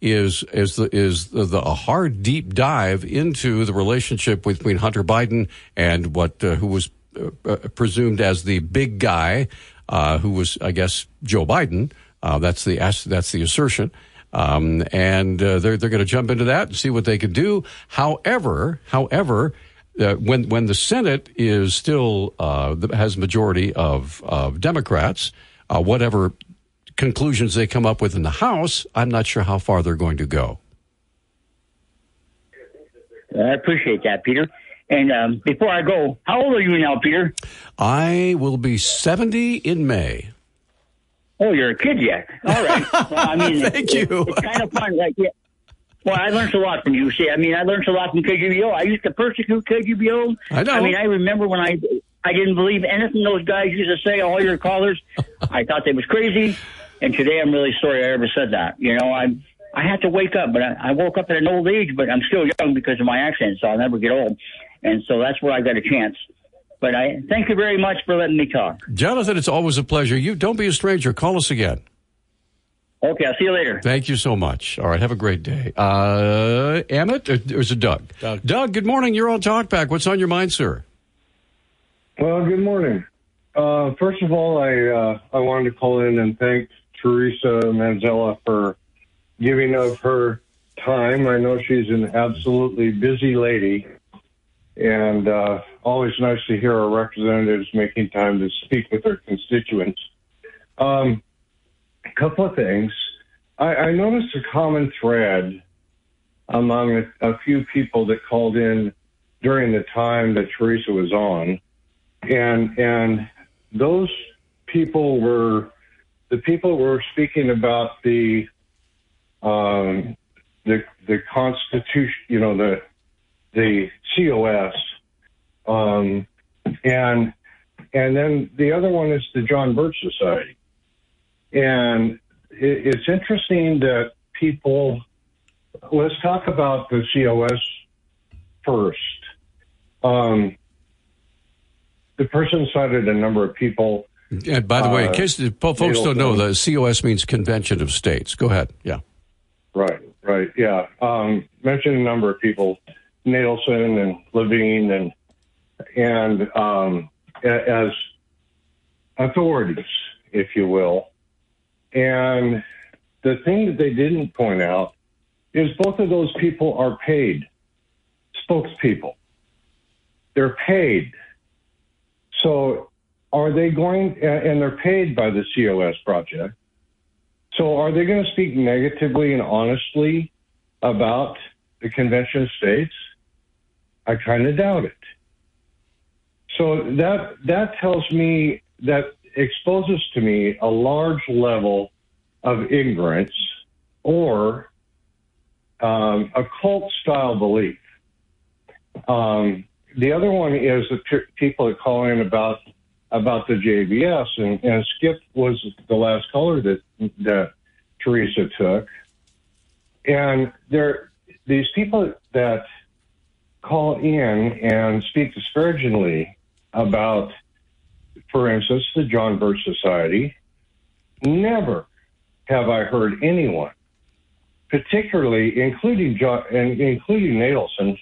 is is the is the, the a hard deep dive into the relationship between Hunter Biden and what uh, who was uh, uh, presumed as the big guy, uh, who was I guess Joe Biden. Uh, that's the that's the assertion. Um, and uh, they're they're going to jump into that and see what they can do. However, however, uh, when when the Senate is still uh, has majority of of Democrats, uh, whatever conclusions they come up with in the House, I'm not sure how far they're going to go. I appreciate that, Peter. And um, before I go, how old are you now, Peter? I will be 70 in May. Oh, you're a kid yet. All right. Well, I mean, Thank it- you. It's kind of fun. Like, yeah. Well, I learned a lot from you. See, I mean, I learned a lot from KGVO. I used to persecute KGVO. I know. I mean, I remember when I I didn't believe anything those guys used to say. All your callers, I thought they was crazy. And today, I'm really sorry I ever said that. You know, I I had to wake up, but I, I woke up at an old age. But I'm still young because of my accent, so I'll never get old. And so that's where I got a chance. But I thank you very much for letting me talk. Jonathan, it's always a pleasure. You don't be a stranger. Call us again. Okay, I'll see you later. Thank you so much. All right, have a great day. Uh, Emmett, or, or is it Doug? Doug. Doug, good morning. You're on Talkback. What's on your mind, sir? Well, good morning. Uh, first of all, I uh, I wanted to call in and thank Theresa Manzella for giving of her time. I know she's an absolutely busy lady, and uh, always nice to hear our representatives making time to speak with their constituents. Um, a couple of things. I, I noticed a common thread among a, a few people that called in during the time that Theresa was on and and those people were the people were speaking about the um, the the Constitution, you know the the COS, um, and and then the other one is the John Birch Society, and it, it's interesting that people. Let's talk about the COS first. Um, the person cited a number of people. And by the way, in Uh, case the folks don't know, the COS means Convention of States. Go ahead. Yeah. Right, right, yeah. Um, mentioned a number of people, Natelson and Levine, and and um, as authorities, if you will. And the thing that they didn't point out is both of those people are paid spokespeople. They're paid. So are they going, and they're paid by the COS project. So are they going to speak negatively and honestly about the Convention States? I kind of doubt it. So that that tells me that exposes to me a large level of ignorance or um, a cult style belief. Um, the other one is the pe- people that call in about about the JBS, and, and Skip was the last caller that that Theresa took, and there these people that call in and speak disparagingly about, for instance, the John Birch Society. Never have I heard anyone, particularly including John including Natelson,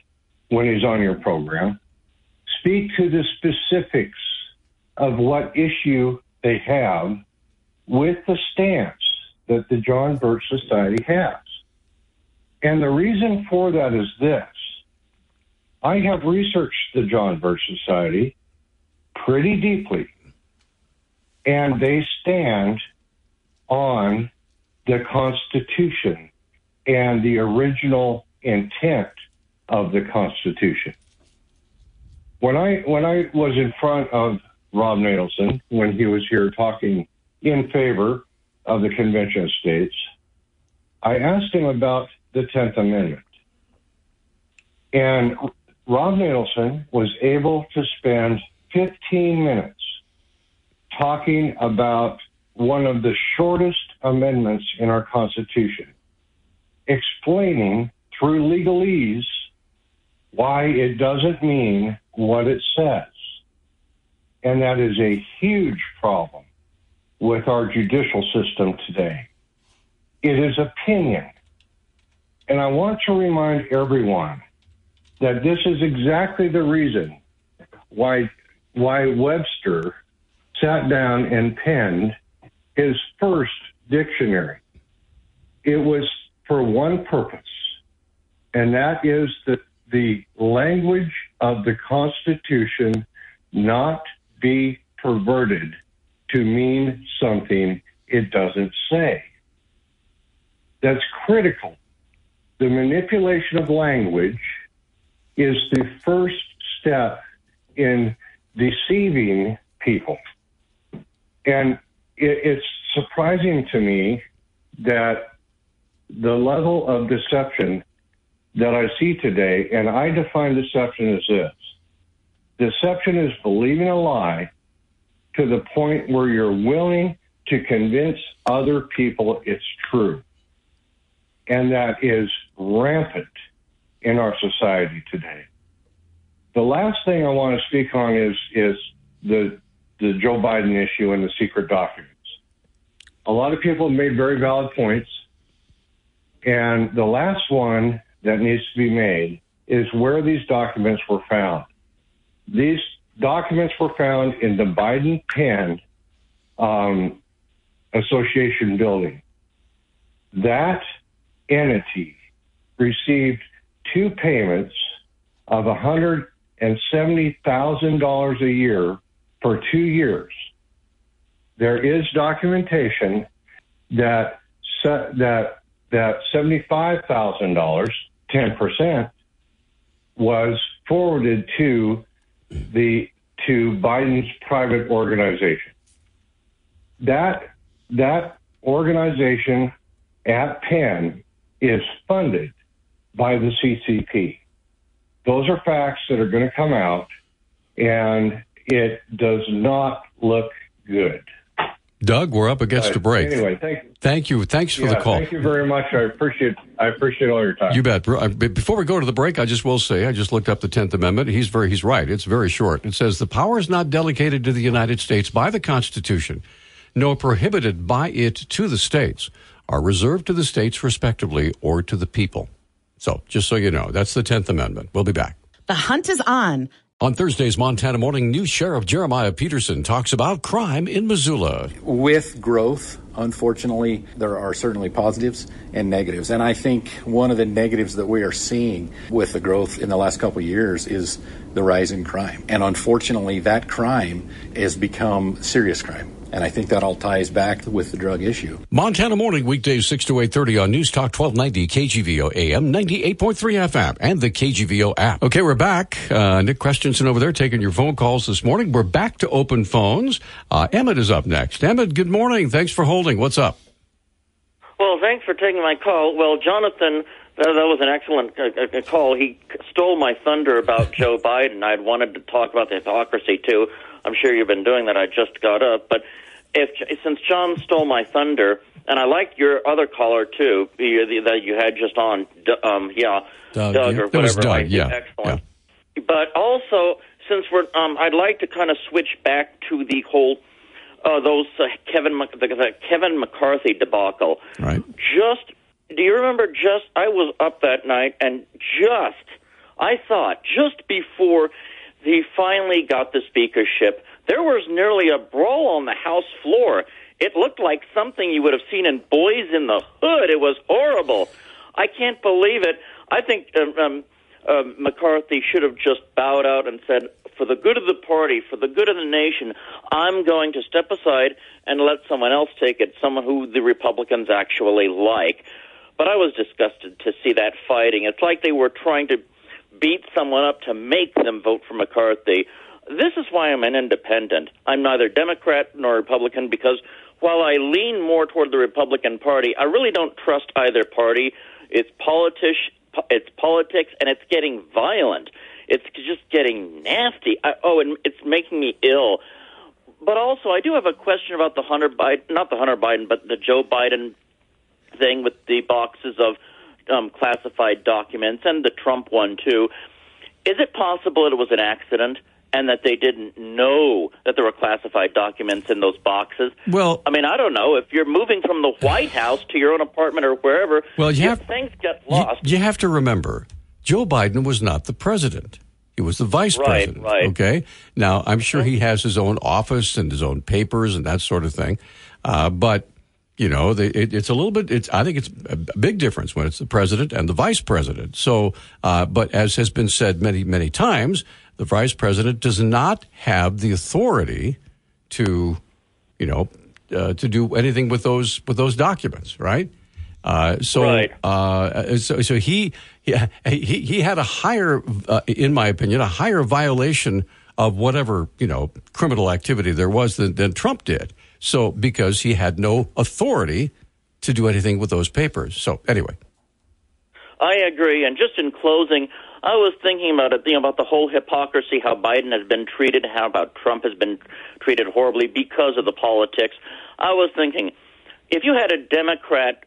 when he's on your program, speak to the specifics of what issue they have with the stance that the John Birch Society has. And the reason for that is this. I have researched the John Birch Society pretty deeply, and they stand on the Constitution and the original intent of the Constitution. When I when I was in front of Rob Natelson when he was here talking in favor of the Convention of States, I asked him about the Tenth Amendment, and Rob Natelson was able to spend 15 minutes talking about one of the shortest amendments in our Constitution, explaining through legalese why it doesn't mean what it says. And that is a huge problem with our judicial system today. It is opinion. And I want to remind everyone that this is exactly the reason why why Webster sat down and penned his first dictionary. It was for one purpose, and that is that the language of the Constitution not be perverted to mean something it doesn't say. That's critical. The manipulation of language is the first step in deceiving people. And it, it's surprising to me that the level of deception that I see today, and I define deception as this deception is believing a lie to the point where you're willing to convince other people it's true. And that is rampant in our society today. The last thing I want to speak on is is the the Joe Biden issue and the secret documents. A lot of people have made very valid points, and the last one that needs to be made is where these documents were found. These documents were found in the Biden Penn um, Association building. That entity received two payments of $170,000 a year for two years. There is documentation that that that $75,000, 10%, was forwarded to the to Biden's private organization. That that organization at Penn is funded by the CCP. Those are facts that are going to come out, and it does not look good. Doug, we're up against a break. Anyway, thank you. Thank you. Thanks for Yeah, the call. Thank you very much. I appreciate I appreciate all your time. You bet. Before we go to the break, I just will say I just looked up the Tenth Amendment. He's very he's right. It's very short. It says the power is not delegated to the United States by the Constitution, nor prohibited by it to the states, are reserved to the states respectively or to the people. So just so you know, that's the Tenth Amendment. We'll be back. The hunt is on. On Thursday's Montana Morning, new Sheriff Jeremiah Peterson talks about crime in Missoula. With growth, unfortunately, there are certainly positives and negatives. And I think one of the negatives that we are seeing with the growth in the last couple of years is the rise in crime. And unfortunately, that crime has become serious crime. And I think that all ties back with the drug issue. Montana Morning, weekdays 6 to 8.30 on News Talk 1290 KGVO AM 98.3 FM and the KGVO app. Okay, we're back. Uh, Nick Christensen over there taking your phone calls this morning. We're back to open phones. Uh, Emmett is up next. Emmett, good morning. Thanks for holding. What's up? Well, thanks for taking my call. Well, Jonathan, that, that was an excellent uh, uh, call. He stole my thunder about Joe Biden. I'd wanted to talk about the hypocrisy too. I'm sure you've been doing that. I just got up, but if since John stole my thunder, and I liked your other caller too, that you had just on, um, yeah, Doug, Doug yeah. or It was whatever. Doug, like, yeah, excellent. But also, since we're, um, I'd like to kind of switch back to the whole uh, those uh, Kevin the, the Kevin McCarthy debacle. Right. Just do you remember? Just I was up that night, and just I thought just before he finally got the speakership, there was nearly a brawl on the House floor. It looked like something you would have seen in Boys in the Hood. It was horrible. I can't believe it. I think um, um, uh, McCarthy should have just bowed out and said, for the good of the party, for the good of the nation, I'm going to step aside and let someone else take it, someone who the Republicans actually like. But I was disgusted to see that fighting. It's like they were trying to beat someone up to make them vote for McCarthy. This is why I'm an independent. I'm neither Democrat nor Republican because while I lean more toward the Republican Party, I really don't trust either party. It's politics, it's politics, and it's getting violent. It's just getting nasty. I, oh, and it's making me ill. But also, I do have a question about the Hunter Biden, not the Hunter Biden, but the Joe Biden thing with the boxes of um, classified documents and the Trump one too. Is it possible that it was an accident? and that they didn't know that there were classified documents in those boxes. Well, I mean, I don't know if you're moving from the White House to your own apartment or wherever. Well, you have, things get lost. You, you, have to remember, Joe Biden was not the president. He was the vice right, president. Right. Okay. Now, I'm sure he has his own office and his own papers and that sort of thing, uh, but you know, they, it, it's a little bit. It's I think it's a big difference when it's the president and the vice president. So, uh, but as has been said many many times, the vice president does not have the authority to, you know, uh, to do anything with those with those documents, right? Uh, so, right. Uh, so, so he, he he had a higher, uh, in my opinion, a higher violation of whatever you know criminal activity there was than, than Trump did. So because he had no authority to do anything with those papers. So anyway. I agree. And just in closing, I was thinking about it, you know, about the whole hypocrisy, how Biden has been treated, how about Trump has been treated horribly because of the politics. I was thinking, if you had a Democrat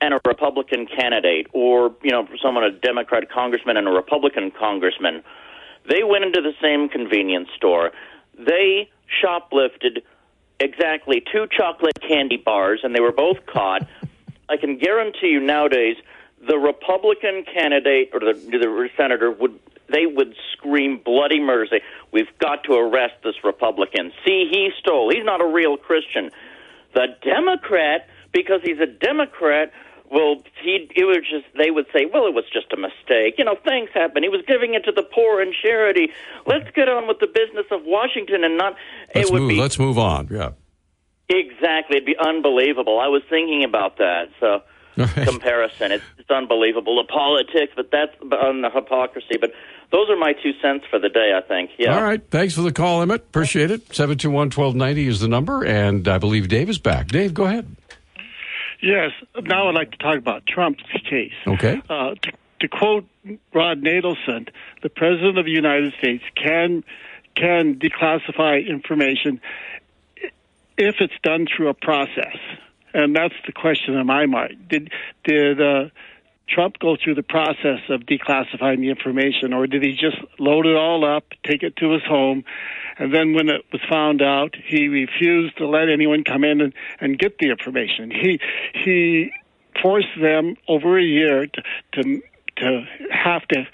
and a Republican candidate, or you know, someone a Democrat congressman and a Republican congressman, they went into the same convenience store. They shoplifted exactly two chocolate candy bars, and they were both caught. I can guarantee you nowadays the Republican candidate or the, the senator would they would scream bloody murder. Say, "We've got to arrest this Republican. See, he stole. He's not a real Christian." The Democrat, because he's a Democrat, well, he it was just they would say, "Well, it was just a mistake. You know, things happen. He was giving it to the poor and charity. Let's get on with the business of Washington and not." Let's it would move. be Let's move on. Yeah. exactly. It'd be unbelievable. I was thinking about that. So comparison. It's, it's unbelievable. The politics, but that's on the hypocrisy. But those are my two cents for the day, I think. Yeah. All right. Thanks for the call, Emmett. Appreciate it. 721 1290 is the number, and I believe Dave is back. Dave, go ahead. Yes. Now I'd like to talk about Trump's case. Okay. Uh, to, to quote Rob Natelson, the President of the United States can can declassify information if it's done through a process and that's the question in my mind. Did did uh, Trump go through the process of declassifying the information, or did he just load it all up, take it to his home, and then when it was found out, he refused to let anyone come in and, and get the information? He he forced them over a year to to, to have to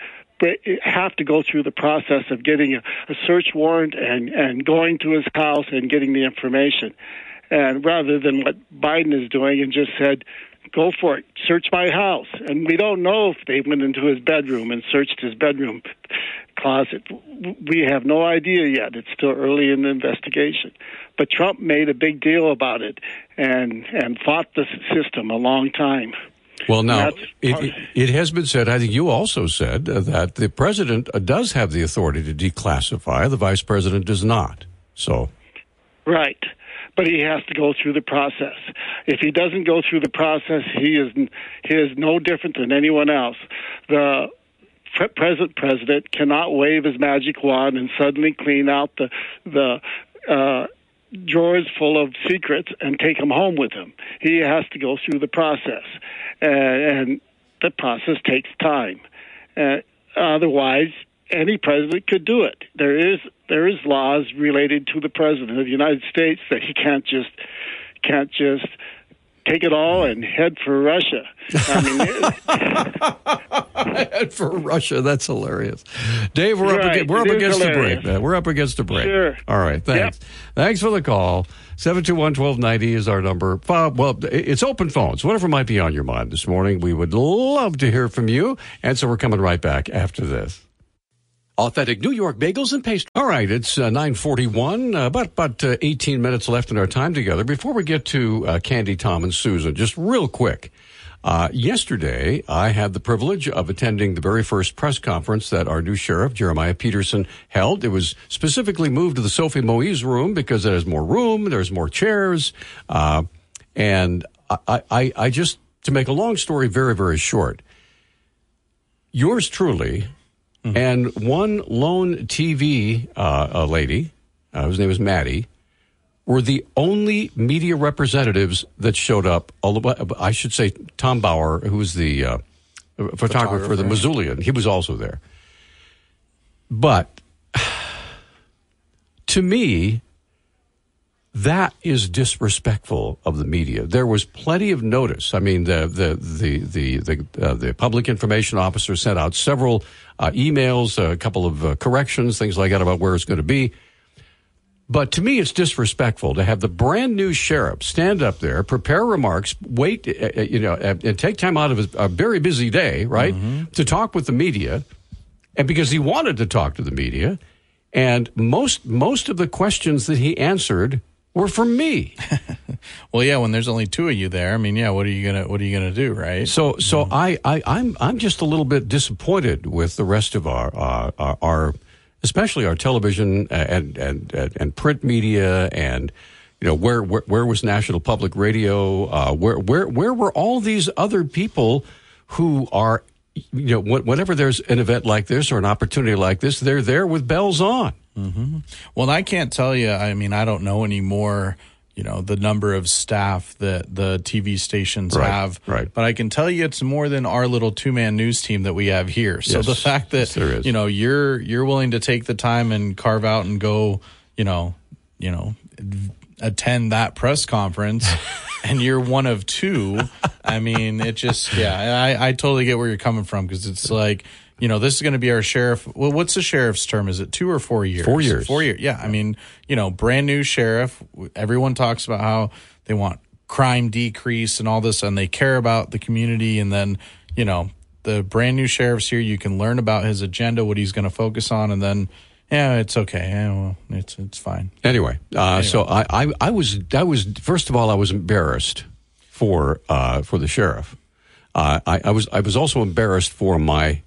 have to go through the process of getting a, search warrant and and going to his house and getting the information and rather than what Biden is doing and just said, go for it, search my house. And we don't know if they went into his bedroom and searched his bedroom closet. We have no idea yet. It's still early in the investigation. But Trump made a big deal about it and and fought the system a long time. Well, now it, it, has been said. I think you also said uh, that the president uh, does have the authority to declassify. The vice president does not. So, right but he has to go through the process. If he doesn't go through the process, he is he is no different than anyone else. The present president cannot wave his magic wand and suddenly clean out the the uh, drawers full of secrets and take them home with him. He has to go through the process, and, and the process takes time. Uh, otherwise, any president could do it. There is there is laws related to the president of the United States that he can't just can't just take it all and head for Russia. I mean, head for Russia. That's hilarious. Dave, we're up, against, we're up against the break, man. We're up against the break. Sure. All right. Thanks. Thanks for the call. 721-1290 is our number. Well, it's open phones. Whatever might be on your mind this morning, we would love to hear from you. And so we're coming right back after this. Authentic New York bagels and pastry. All right, it's uh, 941, uh, about, about uh, 18 minutes left in our time together. Before we get to uh, Candy, Tom, and Susan, just real quick. Uh, yesterday, I had the privilege of attending the very first press conference that our new sheriff, Jeremiah Peterson, held. It was specifically moved to the Sophie Moiese room because there's more room, there's more chairs. Uh, and I, I, I just, to make a long story very, very short, yours truly and one lone TV uh, lady, uh, whose name is Maddie, were the only media representatives that showed up. I should say Tom Bauer, who was the uh, photographer, for the Missoulian, he was also there. But to me, that is disrespectful of the media. There was plenty of notice. I mean, the the the the the, uh, the public information officer sent out several uh, emails, a couple of uh, corrections, things like that about where it's going to be. But to me, it's disrespectful to have the brand new sheriff stand up there, prepare remarks, wait, uh, uh, you know, and, and take time out of his a very busy day, right, to talk with the media, and because he wanted to talk to the media, and most most of the questions that he answered were for me. Well, yeah, when there's only two of you there, I mean, yeah, what are you gonna what are you gonna do, right? So, so I, I, I'm, I'm just a little bit disappointed with the rest of our, uh, our, our especially our television and, and, and, and print media and, you know, where, where, where was National Public Radio? Uh, where, where, where were all these other people who are, you know, wh- whenever there's an event like this or an opportunity like this, they're there with bells on. Hmm Well, I can't tell you. I mean, I don't know anymore. You know the number of staff that the TV stations Right, have, right. But I can tell you it's more than our little two man news team that we have here. So Yes, the fact that yes, you know you're you're willing to take the time and carve out and go, you know, you know, attend that press conference. And you're one of two. I mean, it just, yeah, I, I totally get where you're coming from because it's like, you know, this is going to be our sheriff. Well, what's the sheriff's term? Is it two or four years? Four years. Four years. Yeah. I mean, you know, brand new sheriff. Everyone talks about how they want crime decrease and all this, and they care about the community. And then, you know, the brand new sheriff's here. You can learn about his agenda, what he's going to focus on, and then, yeah, it's okay. Yeah, well, it's it's fine. Anyway, uh, so I, I, I was, I was, first of all, I was embarrassed for, uh, for the sheriff. Uh, I, I was, I was also embarrassed for my,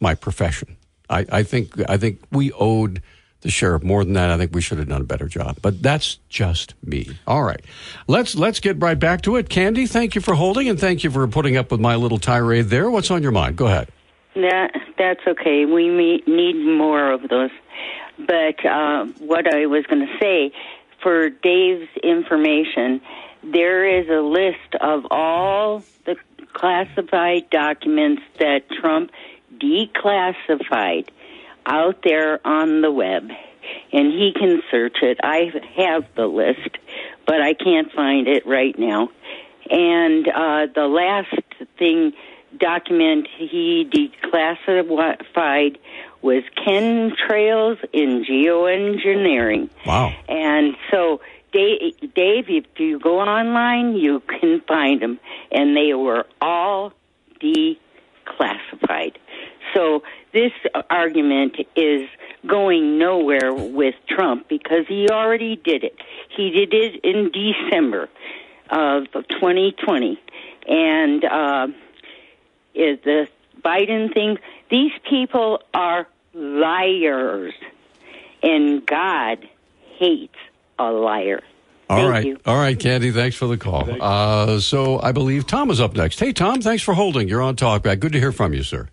my profession. I, I think, I think we owed the sheriff more than that. I think we should have done a better job, but that's just me. All right. Let's, let's get right back to it. Candy, thank you for holding and thank you for putting up with my little tirade there. What's on your mind? Go ahead. That that's okay. We need more of those. But uh, what I was going to say, for Dave's information, there is a list of all the classified documents that Trump declassified out there on the web, and he can search it. I have the list, but I can't find it right now. And uh, the last thing document he declassified was chemtrails in geoengineering. Wow. And so, Dave, Dave, if you go online, you can find them, and they were all declassified. So this argument is going nowhere with Trump because he already did it. He did it in December of 2020, and uh, is the Biden thing. These people are liars, and God hates a liar. All Thank right, you. All right, Candy, thanks for the call. Uh, so I believe Tom is up next. Hey, Tom, thanks for holding. You're on Talkback. Good to hear from you, sir.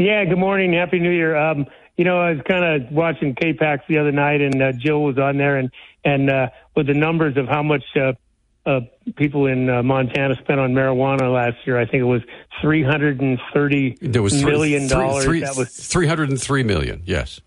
Yeah, good morning. Happy New Year. Um, you know, I was kind of watching K-Pax the other night, and uh, Jill was on there, and and uh, with the numbers of how much uh, uh, people in uh, Montana spent on marijuana last year, I think it was three hundred and thirty There was three- million three- dollars. three- that was 303 million. Yes.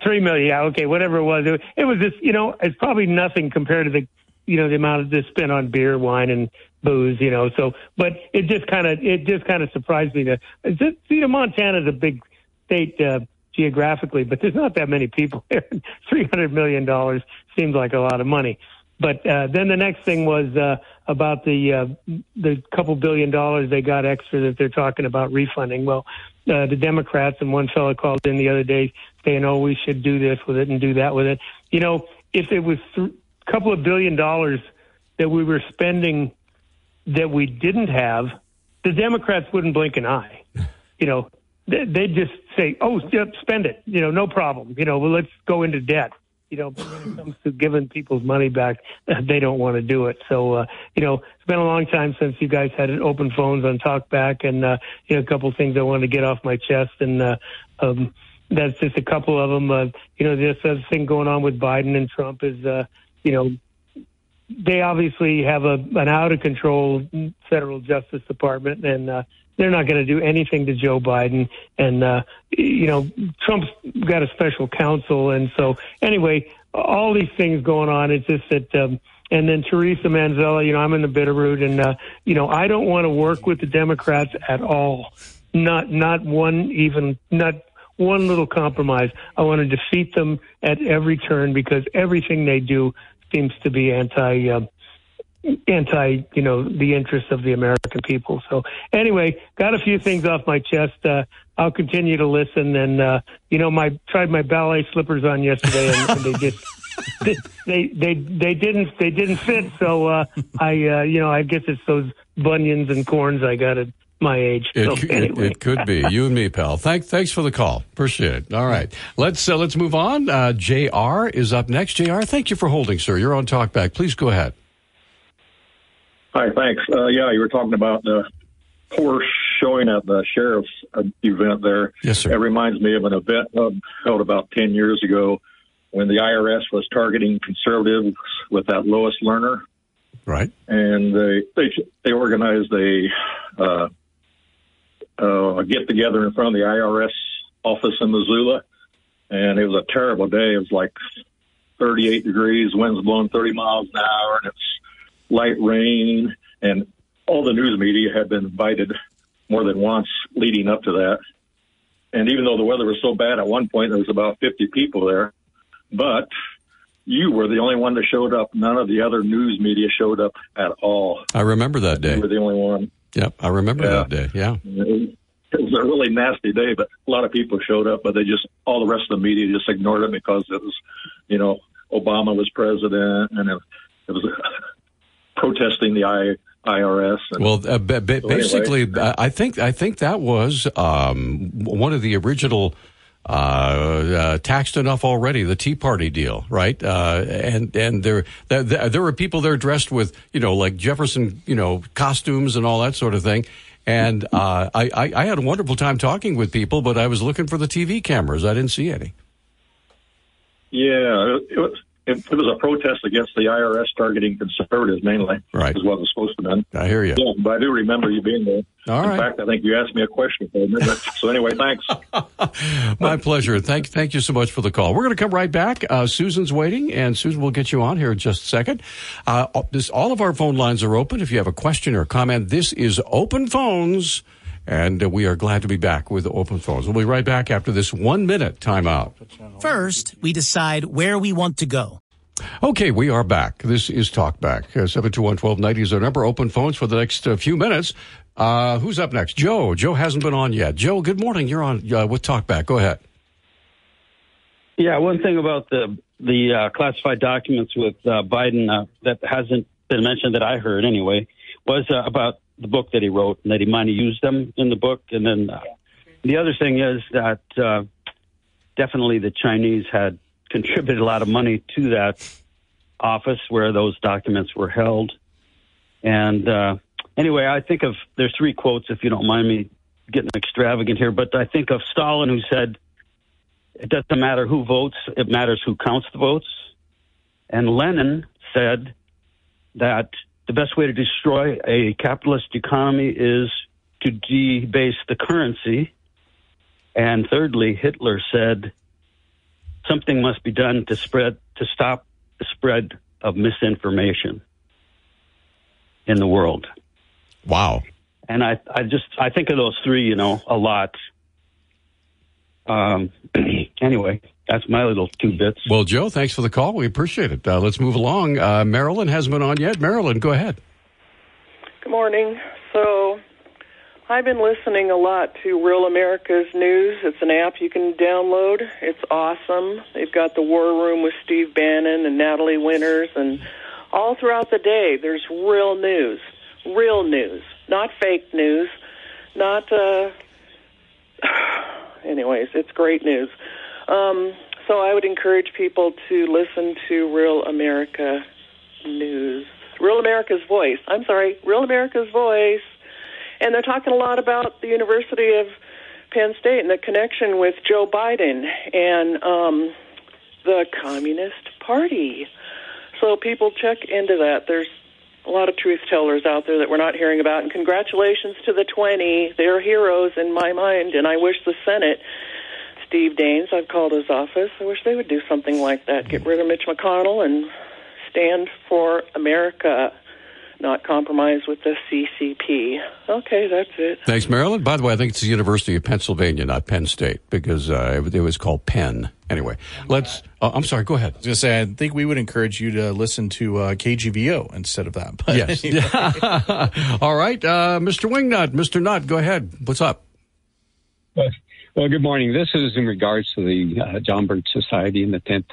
Three million, yeah, okay, whatever it was. It, it was just, you know, it's probably nothing compared to the, you know, the amount of this spent on beer, wine, and booze, you know. So, but it just kind of, it just kind of surprised me that, it's just, you know, Montana's a big state, uh, geographically, but there's not that many people there. Three hundred million dollars seems like a lot of money. But uh, then the next thing was uh, about the uh, the couple billion dollars they got extra that they're talking about refunding. Well, uh, the Democrats and one fellow called in the other day saying, "Oh, we should do this with it and do that with it." You know, if it was th- couple of billion dollars that we were spending that we didn't have, the Democrats wouldn't blink an eye. You know, they- they'd just say, "Oh, yep, spend it." You know, no problem. You know, well, let's go into debt. You know, when it comes to giving people's money back, they don't want to do it. So, uh, you know, it's been a long time since you guys had open phones on Talkback, and uh, you know, a couple of things I wanted to get off my chest, and uh, um, that's just a couple of them. Uh, you know, this other thing going on with Biden and Trump is, uh, you know, they obviously have a an out of control federal justice department, and uh, they're not going to do anything to Joe Biden. And uh, you know, Trump's got a special counsel, and so anyway, all these things going on. It's just that. Um, and then Theresa Manzella, you know, I'm in the Bitterroot, and uh, you know, I don't want to work with the Democrats at all. Not not one even not one little compromise. I want to defeat them at every turn because everything they do seems to be anti uh, anti you know the interests of the American people. So anyway, got a few things off my chest. Uh, I'll continue to listen, and uh, you know, my tried my ballet slippers on yesterday, and, and they just. They, they they didn't they didn't fit so uh I uh you know I guess it's those bunions and corns I got at my age It, so c- it- it could be you and me, pal. Thank, thanks for the call. Appreciate it. All right, let's uh, let's move on. Uh, Jr. is up next. Jr. Thank you for holding, sir. You're on Talkback. Please go ahead. Hi, thanks. Uh, yeah, you were talking about the poor showing at the sheriff's uh, event there. Yes, sir. It reminds me of an event uh, held about 10 years ago when the IRS was targeting conservatives with that Lois Lerner. Right. And they they, they organized a uh, uh, get together in front of the IRS office in Missoula, and it was a terrible day. It was like 38 degrees, winds blowing 30 miles an hour, and it's light rain, and all the news media had been invited more than once leading up to that. And even though the weather was so bad, at one point there was about 50 people there, but you were the only one that showed up. None of the other news media showed up at all. I remember that day. You were the only one. Yep, I remember Yeah. that day. Yeah. It was a really nasty day, but a lot of people showed up, but they just all the rest of the media just ignored it because it was, you know, Obama was president, and it, it was protesting the I, IRS. And, Well, uh, ba- ba- So anyway. basically, I I think I think that was um, one of the original uh, uh, taxed enough already. The Tea Party deal, right? Uh, and and there, there there were people there dressed with you know like Jefferson you know costumes and all that sort of thing. And uh, I, I I had a wonderful time talking with people, but I was looking for the TV cameras. I didn't see any. yeah, it was. It, it was a protest against the IRS targeting conservatives mainly. Right. Is what was supposed to be done. I hear you. Yeah, but I do remember you being there. All In right. fact, I think you asked me a question for a minute. so anyway, thanks. My pleasure. Thank, thank you so much for the call. We're going to come right back. Uh, Susan's waiting, and Susan will get you on here in just a second. Uh, this, all of our phone lines are open. If you have a question or comment, this is Open Phones, and uh, we are glad to be back with Open Phones. We'll be right back after this one minute timeout. First, we decide where we want to go. Okay, we are back. This is Talkback. Uh, 721-1290 is our number. Open phones for the next uh, few minutes. Uh, who's up next? Joe. Joe hasn't been on yet. Joe, good morning. You're on uh, with Talkback. Go ahead. Yeah, one thing about the the uh, classified documents with uh, Biden uh, that hasn't been mentioned that I heard anyway was uh, about the book that he wrote and that he might have used them in the book. And then uh, the other thing is that uh, definitely the Chinese had contributed a lot of money to that office where those documents were held. And uh, anyway, I think of there's three quotes if you don't mind me getting extravagant here, but I think of Stalin who said it doesn't matter who votes, it matters who counts the votes. And Lenin said that the best way to destroy a capitalist economy is to debase the currency. And thirdly, Hitler said something must be done to spread to stop the spread of misinformation in the world. Wow. And I, I just I think of those three, you know, a lot. Um, anyway, that's my little two bits. Well, Joe, thanks for the call. We appreciate it. Uh, let's move along. Uh, Marilyn hasn't been on yet. Marilyn, go ahead. Good morning. So, I've been listening a lot to Real America's News. It's an app you can download. It's awesome. They've got the War Room with Steve Bannon and Natalie Winters, and all throughout the day, there's real news. Real news, not fake news, not. Uh, anyways, it's great news. Um, so I would encourage people to listen to Real America News. Real America's Voice. I'm sorry, Real America's Voice. And they're talking a lot about the University of Penn State and the connection with Joe Biden and um, the Communist Party. So people check into that. There's a lot of truth tellers out there that we're not hearing about. And congratulations to the 20. They're heroes in my mind. And I wish the Senate, Steve Daines, I've called his office, I wish they would do something like that. Get rid of Mitch McConnell and stand for America, not compromise with the CCP. Okay, that's it. Thanks, Marilyn. By the way, I think it's the University of Pennsylvania, not Penn State, because uh, it was called Penn. Anyway, let's. Uh, I'm sorry. Go ahead. I was going to say, I think we would encourage you to listen to uh, KGVO instead of that. But Yes. anyway. All right, uh, Mr. Wingnut, Mr. Nutt, go ahead. What's up? Well, good morning. This is in regards to the uh, John Birch Society and the tenth,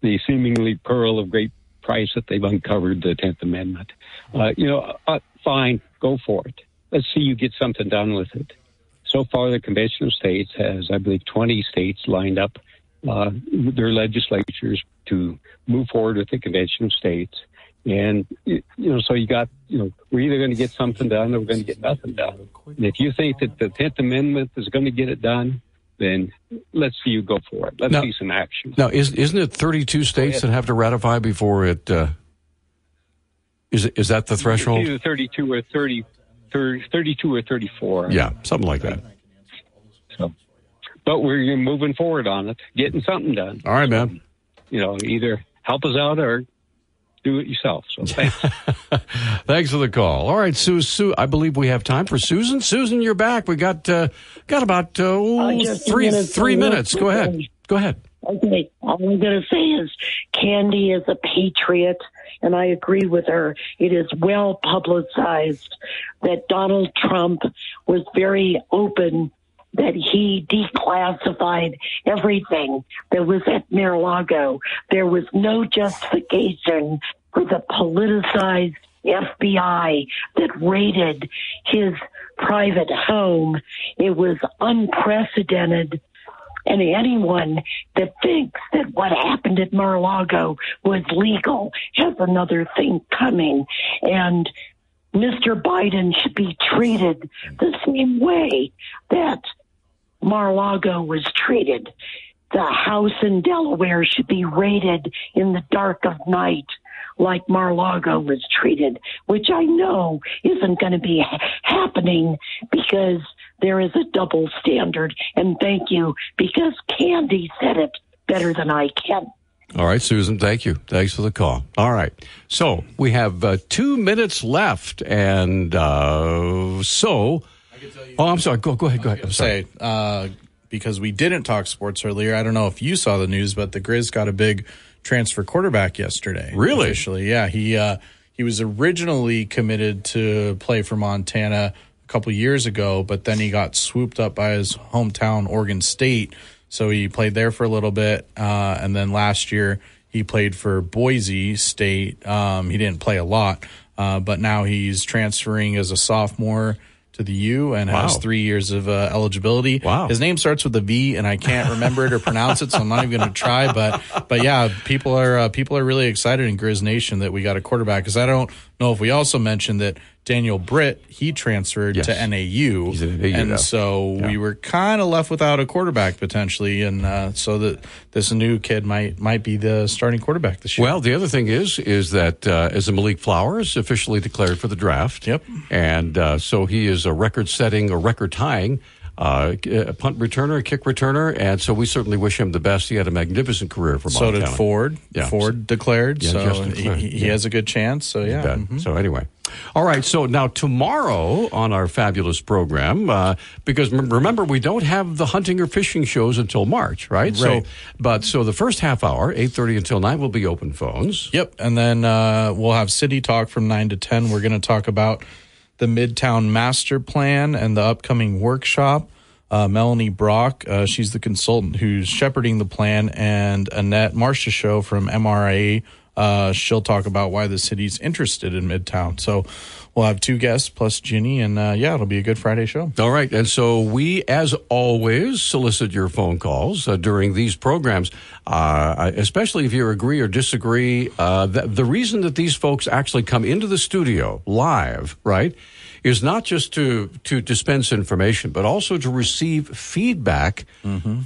the seemingly pearl of great price that they've uncovered, the Tenth Amendment. Uh, you know, uh, fine, go for it. Let's see you get something done with it. So far, the Convention of States has, I believe, 20 states lined up uh, their legislatures to move forward with the Convention of States. And, you know, so you got, you know, we're either going to get something done or we're going to get nothing done. And if you think that the 10th Amendment is going to get it done, then let's see you go for it. Let's Now- see some action. Now, is, isn't it 32 states that have to ratify before it? Uh, is it, is that the threshold? Either 32 or 30, 30 32 or 34. Yeah, something like that. So, but we're moving forward on it, getting something done. All right, man. You know, either help us out or do it yourself. So thanks. Thanks for the call. All right, Sue. Sue, I believe we have time for Susan. Susan, you're back. We got uh, got about uh, ooh, three minute, three minutes. Go ahead. Go ahead. Okay, all I'm going to say is Candy is a patriot, and I agree with her. It is well publicized that Donald Trump was very open that he declassified everything that was at Mar-a-Lago. There was no justification for the politicized FBI that raided his private home. It was unprecedented. And anyone that thinks that what happened at Mar-a-Lago was legal has another thing coming. And Mr. Biden should be treated the same way that Mar-a-Lago was treated. The house in Delaware should be raided in the dark of night like Mar-a-Lago was treated, which I know isn't going to be ha- happening because there is a double standard. And thank you because Candy said it better than I can. All right, Susan. Thank you. Thanks for the call. All right. So we have uh, two minutes left, and uh, so. Oh, I'm sorry. Go go ahead. Go ahead. I'm sorry. say uh, because we didn't talk sports earlier. I don't know if you saw the news, but the Grizz got a big transfer quarterback yesterday. Really? Officially, yeah. He uh, he was originally committed to play for Montana a couple years ago, but then he got swooped up by his hometown Oregon State. So he played there for a little bit, uh, and then last year he played for Boise State. Um, he didn't play a lot, uh, but now he's transferring as a sophomore to the U and has three years of uh, eligibility. Wow. His name starts with a V, and I can't remember it or pronounce it, so I'm not even going to try. But but yeah, people are uh, people are really excited in Grizz Nation that we got a quarterback. Because I don't know if we also mentioned that Daniel Britt he transferred Yes. to NAU, He's at NAU and now. so we were kind of left without a quarterback potentially, and uh, so that this new kid might might be the starting quarterback this year. Well, the other thing is is that uh, as Malik Flowers officially declared for the draft. Yep. And uh, so he is a record-setting, a record-tying uh, a punt returner, a kick returner, and so we certainly wish him the best. He had a magnificent career for Montana. so did Ford. Yeah. Ford declared, Yeah, so he, declared, he, he yeah. has a good chance. So yeah, mhm. So anyway, All right. So now tomorrow on our fabulous program, uh, because m- remember we don't have the hunting or fishing shows until March, right? Right. So, but so the first half hour, eight thirty until nine, will be open phones. Yep, and then uh, we'll have City Talk from nine to ten. We're going to talk about the Midtown Master Plan and the upcoming workshop. Uh, Melanie Brock, uh, she's the consultant who's shepherding the plan, and Annette Marchesseault from MRA. Uh, she'll talk about why the city's interested in Midtown. So we'll have two guests plus Ginny, and uh, yeah, it'll be a good Friday show. All right. And so we, as always, solicit your phone calls uh, during these programs, uh, especially if you agree or disagree. Uh, the, the reason that these folks actually come into the studio live, right, is not just to, to dispense information, but also to receive feedback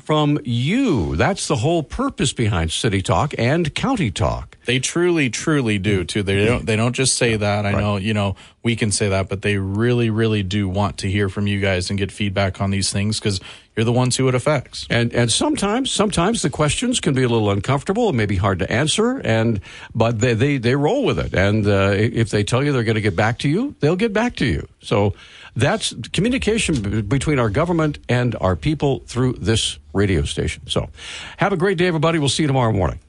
from you. That's the whole purpose behind City Talk and County Talk. They truly, truly do too. They don't. They don't just say that. I know. You know, we can say that, but they really, really do want to hear from you guys and get feedback on these things because you're the ones who it affects. And and sometimes sometimes the questions can be a little uncomfortable and maybe hard to answer. And but they they, they roll with it. And uh, if they tell you they're going to get back to you, they'll get back to you. So that's communication b- between our government and our people through this radio station. So have a great day, everybody. We'll see you tomorrow morning.